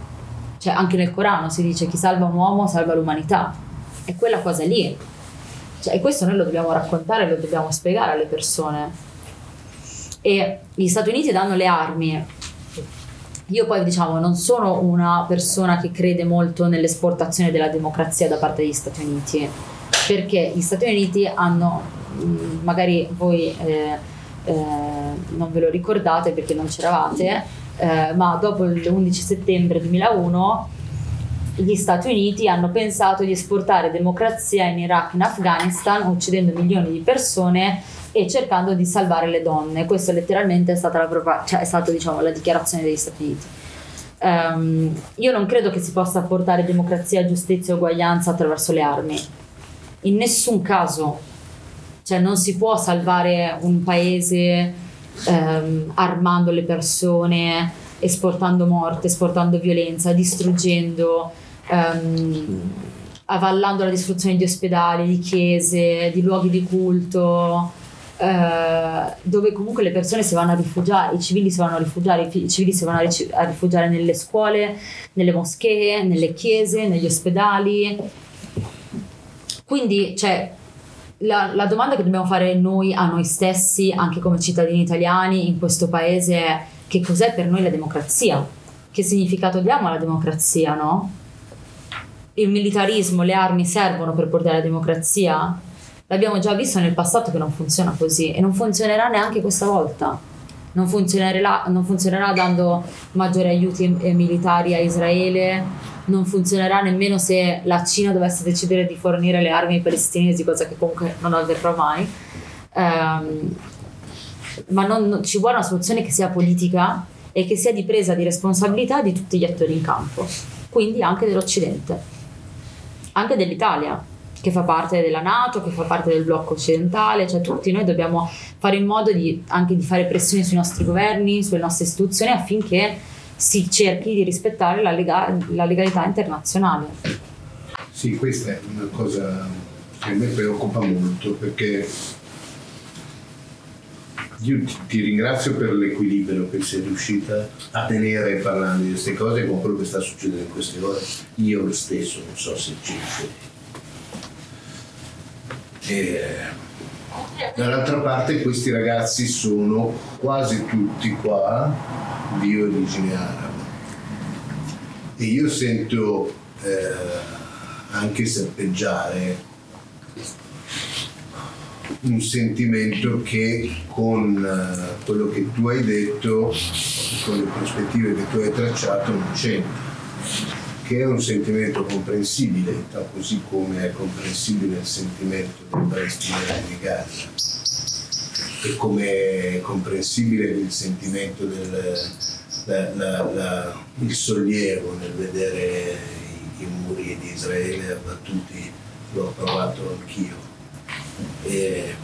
Cioè anche nel Corano si dice chi salva un uomo salva l'umanità. È quella cosa lì. Cioè, e questo noi lo dobbiamo raccontare, lo dobbiamo spiegare alle persone. E gli Stati Uniti danno le armi. Io poi diciamo non sono una persona che crede molto nell'esportazione della democrazia da parte degli Stati Uniti, perché gli Stati Uniti hanno, magari voi eh, eh, non ve lo ricordate perché non c'eravate, eh, ma dopo l'11 settembre 2001 gli Stati Uniti hanno pensato di esportare democrazia in Iraq e in Afghanistan, uccidendo milioni di persone e cercando di salvare le donne. Questa letteralmente è stata la, propa- cioè è stata, diciamo, la dichiarazione degli Stati Uniti. Ehm, io non credo che si possa portare democrazia, giustizia e uguaglianza attraverso le armi. In nessun caso. Cioè non si può salvare un paese ehm, armando le persone, esportando morte, esportando violenza, distruggendo, ehm, avallando la distruzione di ospedali, di chiese, di luoghi di culto, eh, dove comunque le persone si vanno a rifugiare, i civili si vanno a rifugiare, i civili si vanno a rifugiare nelle scuole, nelle moschee, nelle chiese, negli ospedali. Quindi, cioè, la, la domanda che dobbiamo fare noi a noi stessi, anche come cittadini italiani in questo paese, è che cos'è per noi la democrazia? Che significato diamo alla democrazia, no? Il militarismo, le armi servono per portare la democrazia? L'abbiamo già visto nel passato che non funziona così e non funzionerà neanche questa volta. Non funzionerà, non funzionerà dando maggiori aiuti eh, militari a Israele, non funzionerà nemmeno se la Cina dovesse decidere di fornire le armi ai palestinesi, cosa che comunque non avverrà mai. Ehm, ma non- ci vuole una soluzione che sia politica e che sia di presa di responsabilità di tutti gli attori in campo, quindi anche dell'Occidente, anche dell'Italia, che fa parte della Nato, che fa parte del blocco occidentale, cioè tutti noi dobbiamo fare in modo di, anche di fare pressioni sui nostri governi, sulle nostre istituzioni affinché si cerchi di rispettare la, lega- la legalità internazionale. Sì, questa è una cosa che a me preoccupa molto perché io ti, ringrazio per l'equilibrio che sei riuscita a tenere parlando di queste cose con quello che sta succedendo in queste ore. Io stesso non so se ci. E dall'altra parte questi ragazzi sono quasi tutti qua di origine araba e io sento eh, anche serpeggiare un sentimento che con eh, quello che tu hai detto, con le prospettive che tu hai tracciato, non c'entra che è un sentimento comprensibile, così come è comprensibile il sentimento del palestinese di Gaza e come è comprensibile il sentimento del la, la, la, il sollievo nel vedere i, i, muri di Israele abbattuti, l'ho provato anch'io. E,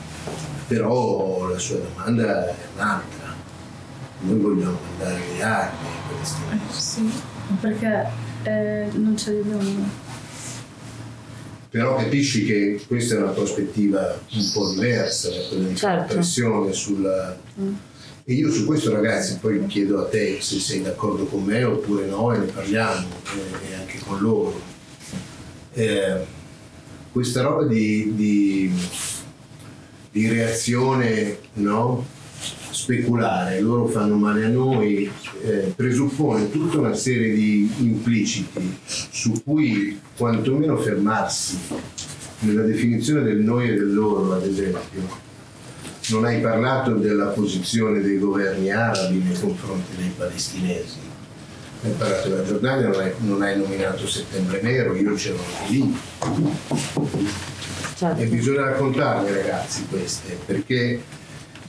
però la sua domanda è un'altra. Noi vogliamo mandare le armi ai palestinesi. Sì, perché eh, non ce abbiamo. Però capisci che questa è una prospettiva un po' diversa da quella di Certo. pressione sulla... Mm. E io su questo ragazzi poi chiedo a te se sei d'accordo con me oppure no e ne parliamo eh, e anche con loro. Eh, questa roba di, di, di reazione no? speculare, loro fanno male a noi, eh, presuppone tutta una serie di impliciti su cui quantomeno fermarsi nella definizione del noi e del loro, ad esempio. Non hai parlato della posizione dei governi arabi nei confronti dei palestinesi. Hai parlato della Giordania, non hai, non hai nominato Settembre Nero, io c'ero anche lì. Certo. E bisogna raccontarle ragazzi queste, perché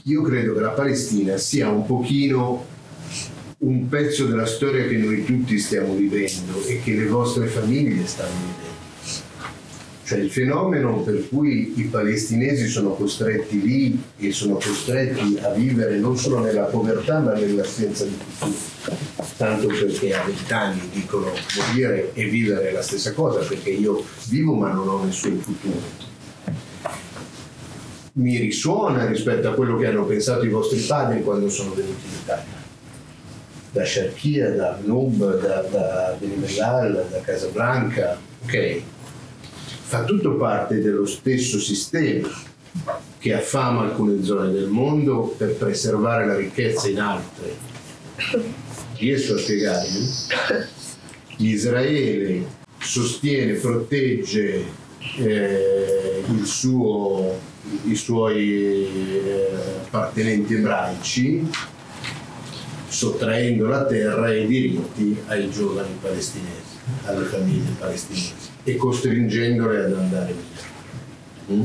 io credo che la Palestina sia un pochino un pezzo della storia che noi tutti stiamo vivendo e che le vostre famiglie stanno vivendo. Cioè il fenomeno per cui i palestinesi sono costretti lì e sono costretti a vivere non solo nella povertà ma nell'assenza di futuro. Tanto perché a vent'anni dicono morire e vivere è la stessa cosa, perché io vivo ma non ho nessun futuro mi risuona rispetto a quello che hanno pensato i vostri padri quando sono venuti in Italia. Da Sharkia, da Abnub, da, da Benimegal, da Casablanca, ok? Fa tutto parte dello stesso sistema che affama alcune zone del mondo per preservare la ricchezza in altre. Riesco a spiegarmi? Israele sostiene, protegge eh, suo i suoi eh, appartenenti ebraici sottraendo la terra e i diritti ai giovani palestinesi, alle famiglie palestinesi e costringendole ad andare via. Mm?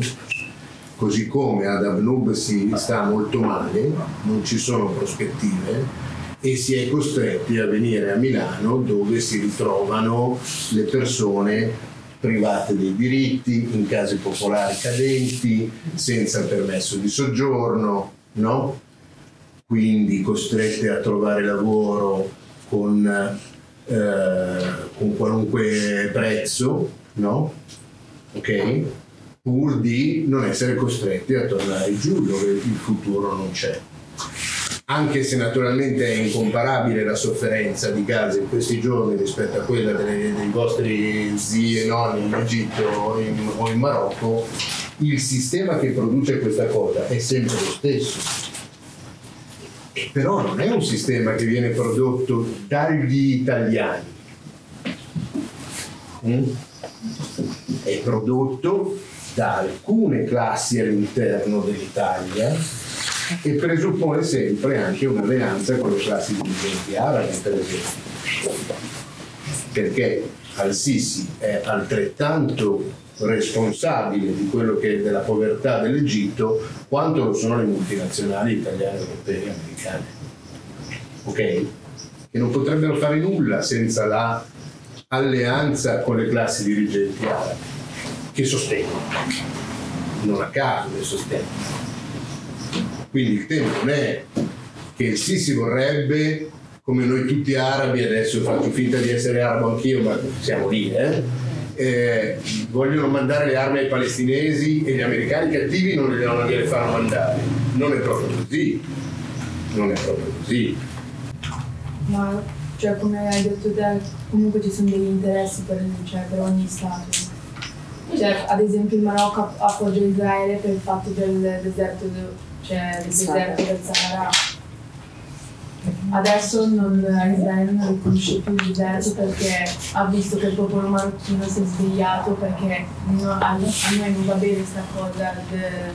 Così come ad Abnub si sta molto male, non ci sono prospettive e si è costretti a venire a Milano dove si ritrovano le persone private dei diritti, in case popolari cadenti, senza permesso di soggiorno, no? quindi costrette a trovare lavoro con, eh, con qualunque prezzo, no? ok? pur di non essere costretti a tornare giù dove il futuro non c'è anche se naturalmente è incomparabile la sofferenza di Gaza in questi giorni rispetto a quella delle, dei vostri zii e nonni in Egitto o in, o in Marocco, il sistema che produce questa cosa è sempre lo stesso. Però non è un sistema che viene prodotto dagli italiani, Mm? è prodotto da alcune classi all'interno dell'Italia e presuppone sempre anche un'alleanza con le classi dirigenti arabe, per esempio. Perché Al-Sisi è altrettanto responsabile di quello che è della povertà dell'Egitto quanto lo sono le multinazionali italiane, europee e americane. Ok? Che non potrebbero fare nulla senza la con le classi dirigenti arabe che sostengono. Non a caso le sostengono. Quindi il tema non è che il Sisi vorrebbe come noi tutti arabi, adesso faccio finta di essere arabo anch'io, ma siamo lì, eh? Eh, vogliono mandare le armi ai palestinesi e gli americani cattivi non le, non gliele fanno mandare. Non è proprio così. Non è proprio così. Ma cioè come hai detto te, comunque ci sono degli interessi per, cioè, per ogni Stato. Cioè, ad esempio il Marocco app- appoggia Israele per il fatto del deserto, de- del Sahara. deserto del Sahara. Adesso non, Israele non riconosce più il deserto perché ha visto che il popolo marocchino si è svegliato perché no- a, noi non va bene questa cosa de-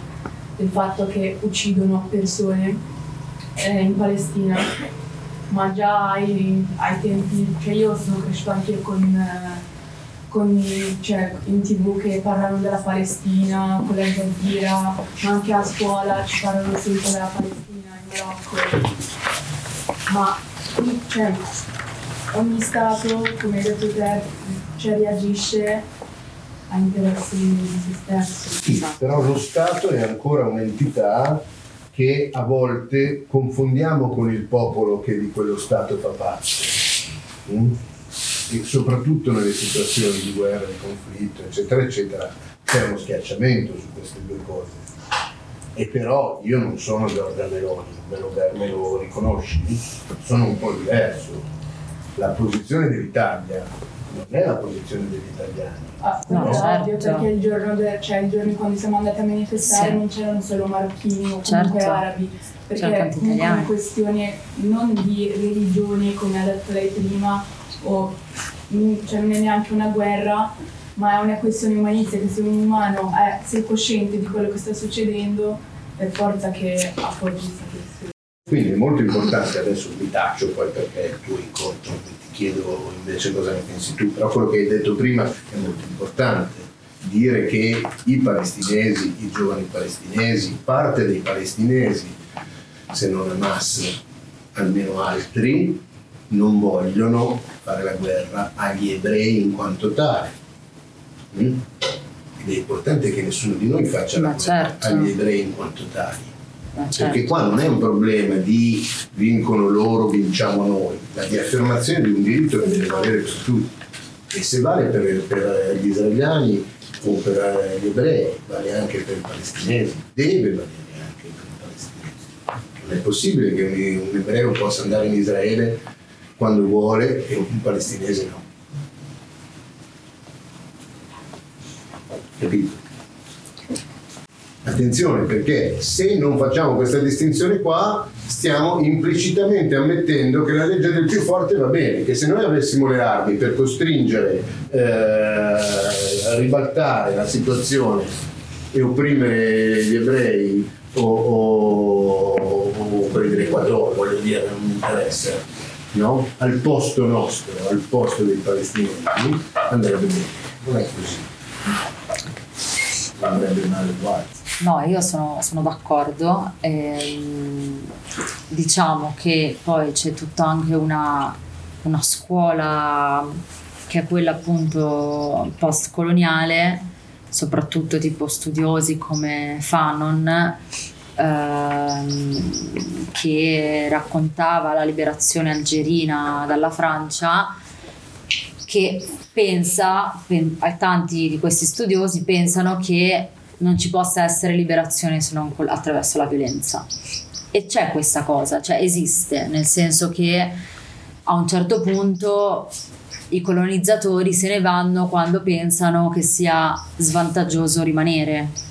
del fatto che uccidono persone eh, in Palestina ma già ai, ai tempi, cioè io sono cresciuto anche con, eh, con cioè, in tv che parlano della Palestina, con la Jazeera, ma anche a scuola ci parlano sempre della Palestina in Marocco. Ma cioè, ogni Stato, come hai detto te, cioè, reagisce a interessi di se stesso. Sì, però lo Stato è ancora un'entità che a volte confondiamo con il popolo che di quello Stato fa parte. Mm? E soprattutto nelle situazioni di guerra, di conflitto, eccetera, eccetera, c'è uno schiacciamento su queste due cose. E però io non sono Giorgia Meloni, me lo, me lo riconosci? Sono un po' diverso. La posizione dell'Italia non è la posizione degli italiani. Ah, No, è certo. ovvio perché il giorno, de- cioè, il giorno quando siamo andati a manifestare Sì. non c'erano solo marocchini o comunque Certo. arabi, perché C'erano è una questione non di religione come ha detto lei prima, o mm, cioè non è neanche una guerra, ma è una questione umanistica che se un umano è, sei cosciente di quello che sta succedendo, per forza che appoggi questa questione. Quindi è molto importante, adesso mi taccio poi perché è il tuo incontro, ti chiedo invece cosa ne pensi tu, però quello che hai detto prima è molto importante, dire che i palestinesi, i giovani palestinesi, parte dei palestinesi, se non Hamas, almeno altri, non vogliono fare la guerra agli ebrei in quanto tali. Mm? Ed è importante che nessuno di noi faccia la guerra certo. agli ebrei in quanto tali. Ma Perché certo. qua non è un problema di vincono loro, vinciamo noi, ma di affermazione di un diritto che deve valere per tutti. E se vale per, per gli israeliani o per gli ebrei, vale anche per i palestinesi, deve valere anche per i palestinesi. Non è possibile che un, un ebreo possa andare in Israele quando vuole e un palestinese no. Capito? Attenzione perché se non facciamo questa distinzione qua stiamo implicitamente ammettendo che la legge del più forte va bene, che se noi avessimo le armi per costringere eh, a ribaltare la situazione e opprimere gli ebrei o, o, o quelli dell'Equador, voglio dire, non mi interessa, no? al posto nostro, al posto dei palestinesi, andrebbe bene. Non è così. Andrebbe male uguale. No, io sono, sono d'accordo. ehm, diciamo che poi c'è tutta anche una, una scuola che è quella appunto post-coloniale, soprattutto tipo studiosi come Fanon, ehm, che raccontava la liberazione algerina dalla Francia che pensa, pen- tanti di questi studiosi pensano che non ci possa essere liberazione se non attraverso la violenza. E c'è questa cosa, cioè esiste, nel senso che a un certo punto i colonizzatori se ne vanno quando pensano che sia svantaggioso rimanere.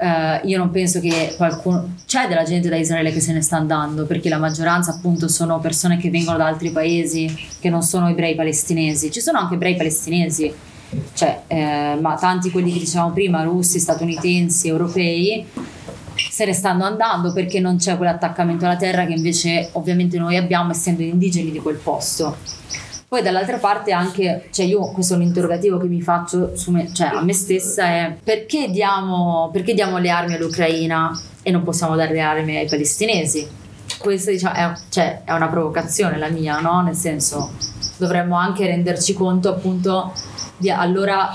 Eh, io non penso che qualcuno c'è della gente da Israele che se ne sta andando perché la maggioranza appunto sono persone che vengono da altri paesi che non sono ebrei palestinesi. Ci sono anche ebrei palestinesi cioè, eh, ma tanti quelli che dicevamo prima russi, statunitensi, europei se ne stanno andando perché non c'è quell'attaccamento alla terra che invece ovviamente noi abbiamo essendo indigeni di quel posto poi dall'altra parte anche, cioè io questo è un interrogativo che mi faccio me, cioè a me stessa è perché diamo, perché diamo le armi all'Ucraina e non possiamo dare le armi ai palestinesi? Questa diciamo, è, cioè, è una provocazione la mia, no? Nel senso dovremmo anche renderci conto appunto di allora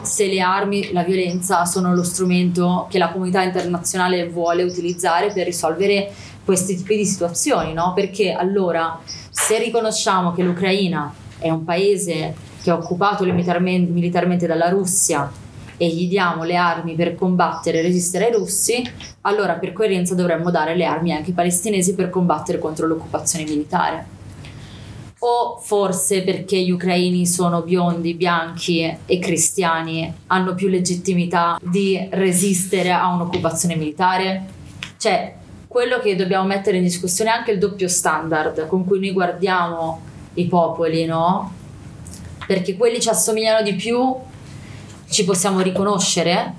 se le armi, la violenza sono lo strumento che la comunità internazionale vuole utilizzare per risolvere questi tipi di situazioni, no? Perché allora se riconosciamo che l'Ucraina è un paese che è occupato militarmente, dalla Russia e gli diamo le armi per combattere e resistere ai russi, allora per coerenza dovremmo dare le armi anche ai palestinesi per combattere contro l'occupazione militare. O forse perché gli ucraini sono biondi, bianchi e cristiani hanno più legittimità di resistere a un'occupazione militare? Cioè, quello che dobbiamo mettere in discussione è anche il doppio standard con cui noi guardiamo i popoli, no? Perché quelli ci assomigliano di più, ci possiamo riconoscere?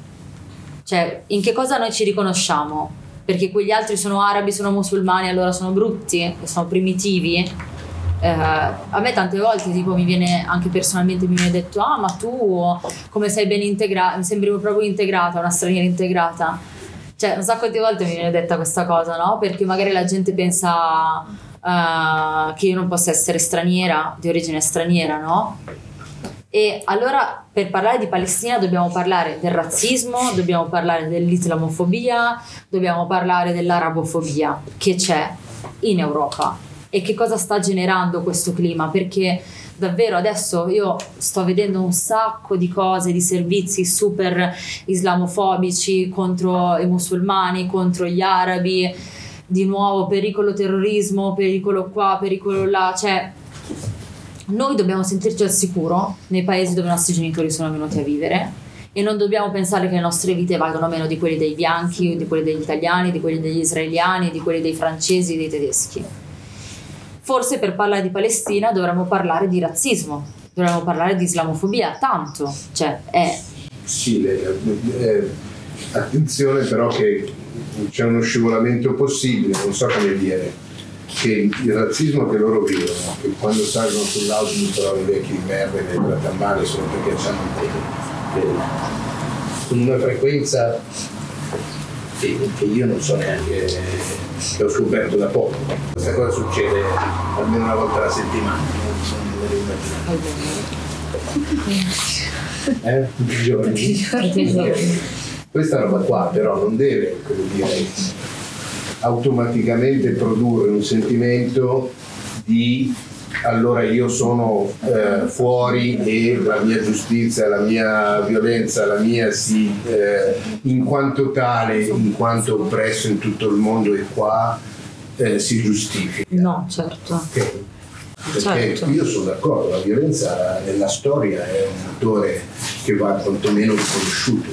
Cioè, in che cosa noi ci riconosciamo? Perché quegli altri sono arabi, sono musulmani, allora sono brutti, sono primitivi? Eh, a me tante volte tipo mi viene anche personalmente mi viene detto ah ma tu come sei ben integrata mi sembri proprio integrata una straniera integrata cioè un sacco di volte mi viene detta questa cosa no? Perché magari la gente pensa uh, che io non possa essere straniera di origine straniera no? E allora per parlare di Palestina dobbiamo parlare del razzismo, dobbiamo parlare dell'islamofobia, dobbiamo parlare dell'arabofobia che c'è in Europa. E che cosa sta generando questo clima, perché davvero adesso io sto vedendo un sacco di cose, di servizi super islamofobici contro i musulmani, contro gli arabi, di nuovo pericolo terrorismo, pericolo qua, pericolo là, cioè noi dobbiamo sentirci al sicuro. Nei paesi dove i nostri genitori sono venuti a vivere. E non dobbiamo pensare che le nostre vite valgano meno di quelle dei bianchi, di quelle degli italiani, di quelle degli israeliani, di quelle dei francesi, dei tedeschi Forse per parlare di Palestina dovremmo parlare di razzismo, dovremmo parlare di islamofobia, tanto, cioè è... Sì, eh, attenzione però che c'è uno scivolamento possibile, non so come dire, che il razzismo che loro vivono, che quando salgono sull'autobus trovano i vecchi merda e li trattano male solo perché hanno con una frequenza che, che io non so neanche che ho scoperto da poco. Questa cosa succede almeno una volta alla settimana. Eh? Tutti i giorni. Questa roba qua però non deve, dire, automaticamente produrre un sentimento di allora io sono eh, fuori e la mia giustizia, la mia violenza, la mia sì, eh, in quanto tale, in quanto oppresso in tutto il mondo e qua eh, si giustifica. No, certo. Okay. Perché certo. io sono d'accordo, la violenza nella storia è un motore che va quantomeno riconosciuto,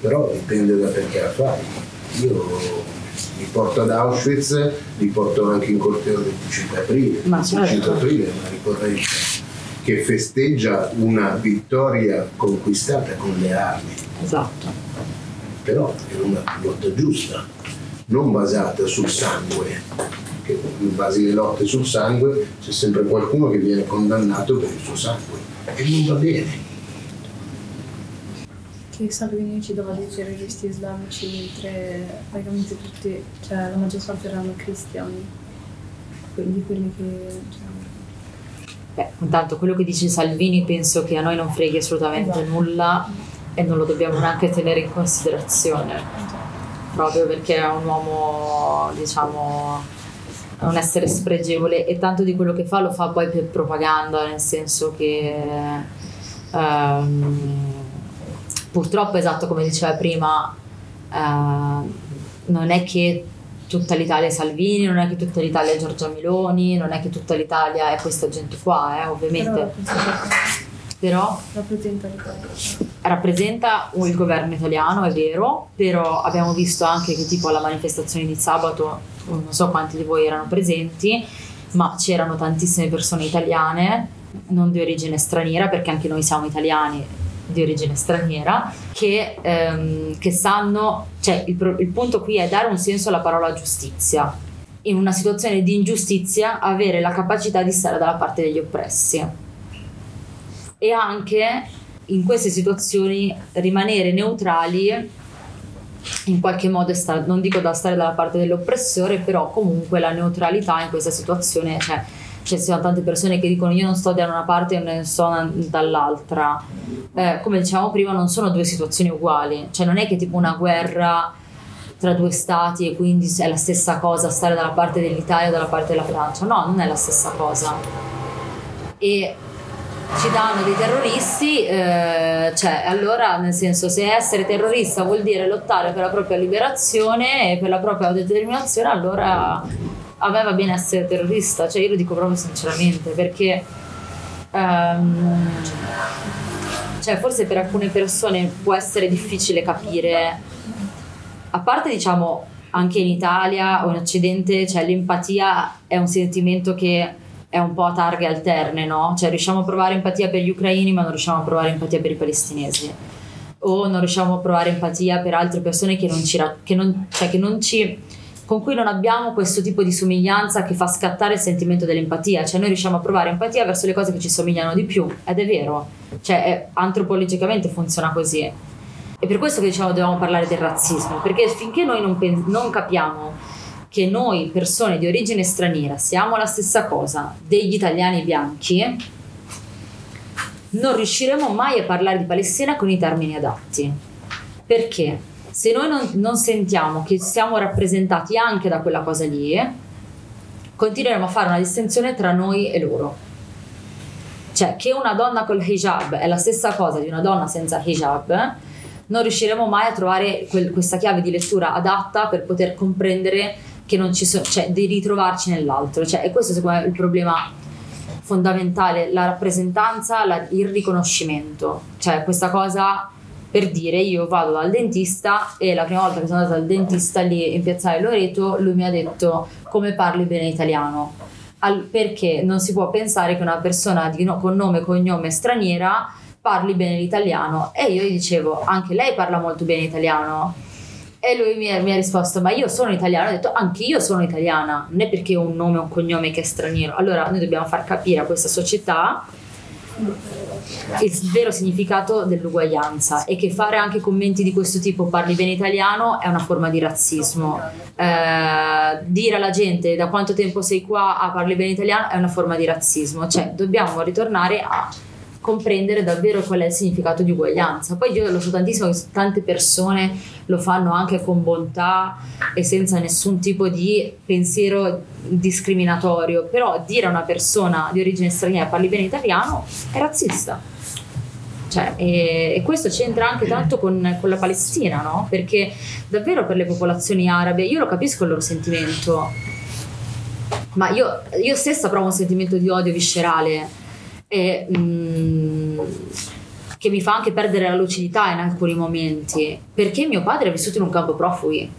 però dipende da perché la fai. Io li porto ad Auschwitz, li porto anche in corteo del 25 aprile. Ma il 25 certo. aprile è una ricorrenza che festeggia una vittoria conquistata con le armi. Esatto. Però è una lotta giusta, non basata sul sangue, che in base alle lotte sul sangue c'è sempre qualcuno che viene condannato per il suo sangue e non va bene che Salvini ci dava dei terroristi islamici mentre praticamente tutti, cioè la maggior parte erano cristiani, quindi quelli che... Cioè... Beh, intanto quello che dice Salvini penso che a noi non freghi assolutamente esatto. nulla e non lo dobbiamo neanche tenere in considerazione, proprio perché è un uomo, diciamo, un essere spregevole e tanto di quello che fa lo fa poi per propaganda, nel senso che... Um, purtroppo, esatto come diceva prima, eh, non è che tutta l'Italia è Salvini, non è che tutta l'Italia è Giorgia Meloni, non è che tutta l'Italia è questa gente qua, eh, ovviamente. Però, rappresenta Rappresenta il governo italiano, è vero, però abbiamo visto anche che tipo alla manifestazione di sabato, non so quanti di voi erano presenti, ma c'erano tantissime persone italiane, non di origine straniera, perché anche noi siamo italiani di origine straniera che, ehm, che sanno, cioè il, il punto qui è dare un senso alla parola giustizia. In una situazione di ingiustizia avere la capacità di stare dalla parte degli oppressi e anche in queste situazioni rimanere neutrali in qualche modo sta, non dico da stare dalla parte dell'oppressore però comunque la neutralità in questa situazione cioè, cioè ci sono tante persone che dicono io non sto da una parte e non sto dall'altra. Eh, come dicevamo prima, non sono due situazioni uguali, cioè non è che tipo una guerra tra due stati e quindi è la stessa cosa stare dalla parte dell'Italia o dalla parte della Francia, no, non è la stessa cosa. E ci danno dei terroristi, eh, cioè allora nel senso se essere terrorista vuol dire lottare per la propria liberazione e per la propria autodeterminazione, allora a me va bene essere terrorista, cioè io lo dico proprio sinceramente perché ehm, cioè forse per alcune persone può essere difficile capire, a parte diciamo anche in Italia o in Occidente, cioè l'empatia è un sentimento che è un po' a targhe alterne, no? Cioè riusciamo a provare empatia per gli ucraini ma non riusciamo a provare empatia per i palestinesi o non riusciamo a provare empatia per altre persone che non ci, che non, cioè che non ci con cui non abbiamo questo tipo di somiglianza che fa scattare il sentimento dell'empatia, cioè noi riusciamo a provare empatia verso le cose che ci somigliano di più, ed è vero, cioè è- antropologicamente funziona così. E per questo che diciamo dobbiamo parlare del razzismo, perché finché noi non, pen- non capiamo che noi persone di origine straniera siamo la stessa cosa degli italiani bianchi, non riusciremo mai a parlare di Palestina con i termini adatti. Perché? Se noi non, non sentiamo che siamo rappresentati anche da quella cosa lì, continueremo a fare una distinzione tra noi e loro. Cioè, che una donna col hijab è la stessa cosa di una donna senza hijab, non riusciremo mai a trovare quel- questa chiave di lettura adatta per poter comprendere che non ci sono, cioè di ritrovarci nell'altro. Cioè, e questo secondo me è il problema fondamentale, la rappresentanza, la- il riconoscimento. Cioè, questa cosa per dire io vado dal dentista e la prima volta che sono andata dal dentista lì in piazzale Loreto lui mi ha detto come parli bene italiano? Al- perché non si può pensare che una persona di no- con nome e cognome straniera parli bene l'italiano. E io gli dicevo anche lei parla molto bene italiano. E lui mi ha, mi ha risposto ma io sono italiano? Ho detto anche io sono italiana non è perché ho un nome o un cognome che è straniero. Allora noi dobbiamo far capire a questa società il vero significato dell'uguaglianza e che fare anche commenti di questo tipo parli bene italiano è una forma di razzismo. Eh, dire alla gente da quanto tempo sei qua a parli bene italiano è una forma di razzismo. Cioè dobbiamo ritornare a comprendere davvero qual è il significato di uguaglianza. Poi io lo so tantissimo che tante persone lo fanno anche con bontà e senza nessun tipo di pensiero discriminatorio però dire a una persona di origine straniera parli bene italiano è razzista cioè, e, e questo c'entra anche tanto con, con la Palestina, no? Perché davvero per le popolazioni arabe, io lo capisco il loro sentimento, ma io, io stessa provo un sentimento di odio viscerale e, mm, che mi fa anche perdere la lucidità in alcuni momenti, perché mio padre è vissuto in un campo profughi,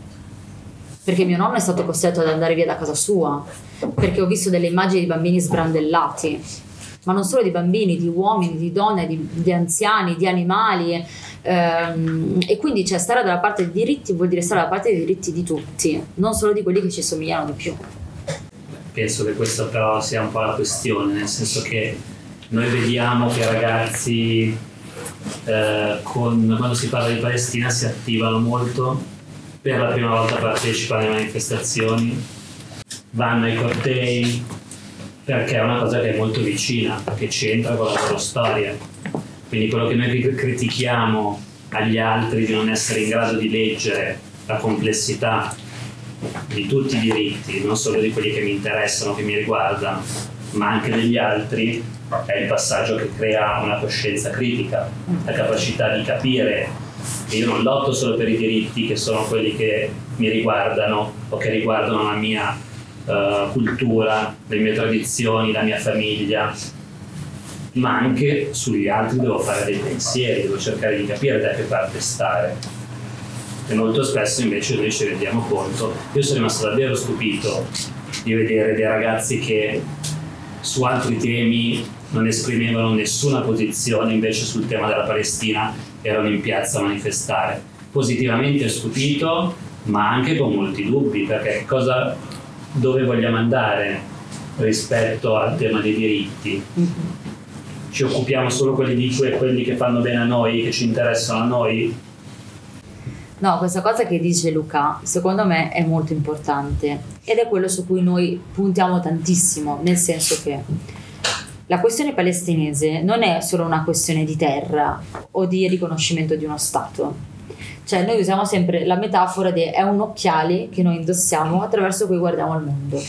perché mio nonno è stato costretto ad andare via da casa sua, perché ho visto delle immagini di bambini sbrandellati ma non solo di bambini, di uomini, di donne, di, di anziani, di animali. ehm, e quindi cioè, stare dalla parte dei diritti vuol dire stare dalla parte dei diritti di tutti, non solo di quelli che ci somigliano di più. Penso che questa però sia un po' la questione, nel senso che noi vediamo che ragazzi eh, con- quando si parla di Palestina si attivano molto, per la prima volta partecipano alle manifestazioni, vanno ai cortei, perché è una cosa che è molto vicina, che c'entra con la loro storia. Quindi quello che noi cri- critichiamo agli altri di non essere in grado di leggere la complessità di tutti i diritti, non solo di quelli che mi interessano, che mi riguardano, ma anche degli altri, è il passaggio che crea una coscienza critica, la capacità di capire che io non lotto solo per i diritti che sono quelli che mi riguardano o che riguardano la mia eh, cultura, le mie tradizioni, la mia famiglia, ma anche sugli altri devo fare dei pensieri, devo cercare di capire da che parte stare. E molto spesso invece noi ci rendiamo conto. Io sono rimasto davvero stupito di vedere dei ragazzi che su altri temi non esprimevano nessuna posizione, invece sul tema della Palestina erano in piazza a manifestare. Positivamente stupito, ma anche con molti dubbi, perché cosa, dove vogliamo andare rispetto al tema dei diritti? Ci occupiamo solo quelli di que- quelli che fanno bene a noi, che ci interessano a noi? No, questa cosa che dice Luca, secondo me è molto importante ed è quello su cui noi puntiamo tantissimo, nel senso che la questione palestinese non è solo una questione di terra o di riconoscimento di uno Stato. Cioè noi usiamo sempre la metafora di è un occhiale che noi indossiamo attraverso cui guardiamo il mondo.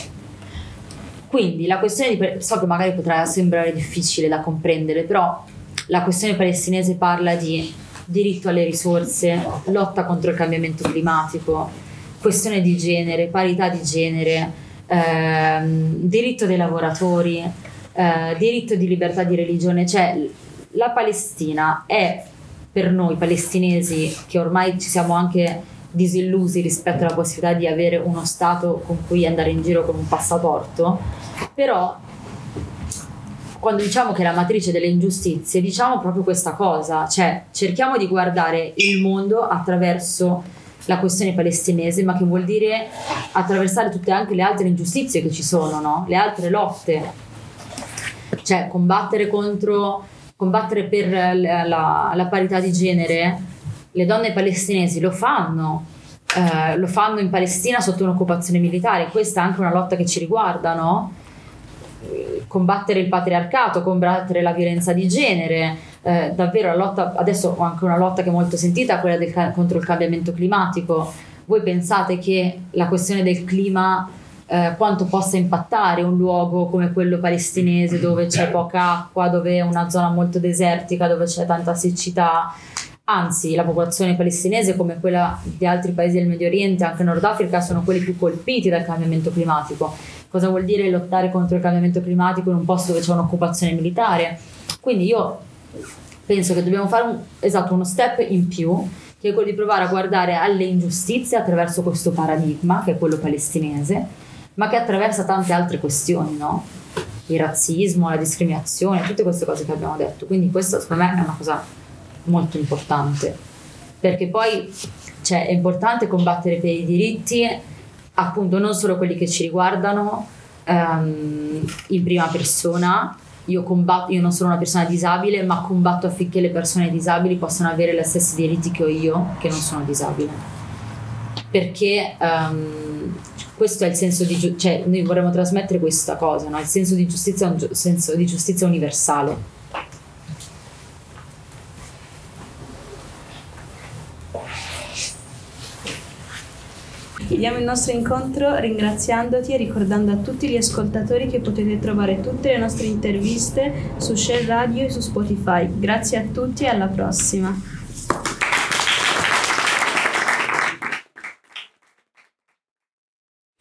Quindi la questione di... so che magari potrà sembrare difficile da comprendere, però la questione palestinese parla di diritto alle risorse, lotta contro il cambiamento climatico, questione di genere, parità di genere, ehm, diritto dei lavoratori, eh, diritto di libertà di religione, cioè la Palestina è per noi palestinesi che ormai ci siamo anche disillusi rispetto alla possibilità di avere uno Stato con cui andare in giro con un passaporto, però quando diciamo che è la matrice delle ingiustizie, diciamo proprio questa cosa, cioè cerchiamo di guardare il mondo attraverso la questione palestinese, ma che vuol dire attraversare tutte anche le altre ingiustizie che ci sono, no? le altre lotte, cioè combattere contro, combattere per la, la, la parità di genere, le donne palestinesi lo fanno, eh, lo fanno in Palestina sotto un'occupazione militare, questa è anche una lotta che ci riguarda, no? combattere il patriarcato, combattere la violenza di genere, eh, davvero la lotta, adesso ho anche una lotta che è molto sentita, quella del, contro il cambiamento climatico. Voi pensate che la questione del clima eh, quanto possa impattare un luogo come quello palestinese dove c'è poca acqua, dove è una zona molto desertica, dove c'è tanta siccità. Anzi, la popolazione palestinese, come quella di altri paesi del Medio Oriente, anche Nord Africa, sono quelli più colpiti dal cambiamento climatico cosa vuol dire lottare contro il cambiamento climatico in un posto dove c'è un'occupazione militare. Quindi io penso che dobbiamo fare un, esatto, uno step in più, che è quello di provare a guardare alle ingiustizie attraverso questo paradigma, che è quello palestinese, ma che attraversa tante altre questioni, no? Il razzismo, la discriminazione, tutte queste cose che abbiamo detto. Quindi questo secondo me è una cosa molto importante, perché poi cioè, è importante combattere per i diritti appunto non solo quelli che ci riguardano um, in prima persona. Io, combatto, io non sono una persona disabile, ma combatto affinché le persone disabili possano avere gli stessi diritti che ho io, che non sono disabile. Perché um, questo è il senso di giustizia, cioè noi vorremmo trasmettere questa cosa, no? il senso di giustizia è un gi- senso di giustizia universale Chiudiamo il nostro incontro ringraziandoti e ricordando a tutti gli ascoltatori che potete trovare tutte le nostre interviste su Shell Radio e su Spotify. Grazie a tutti e alla prossima.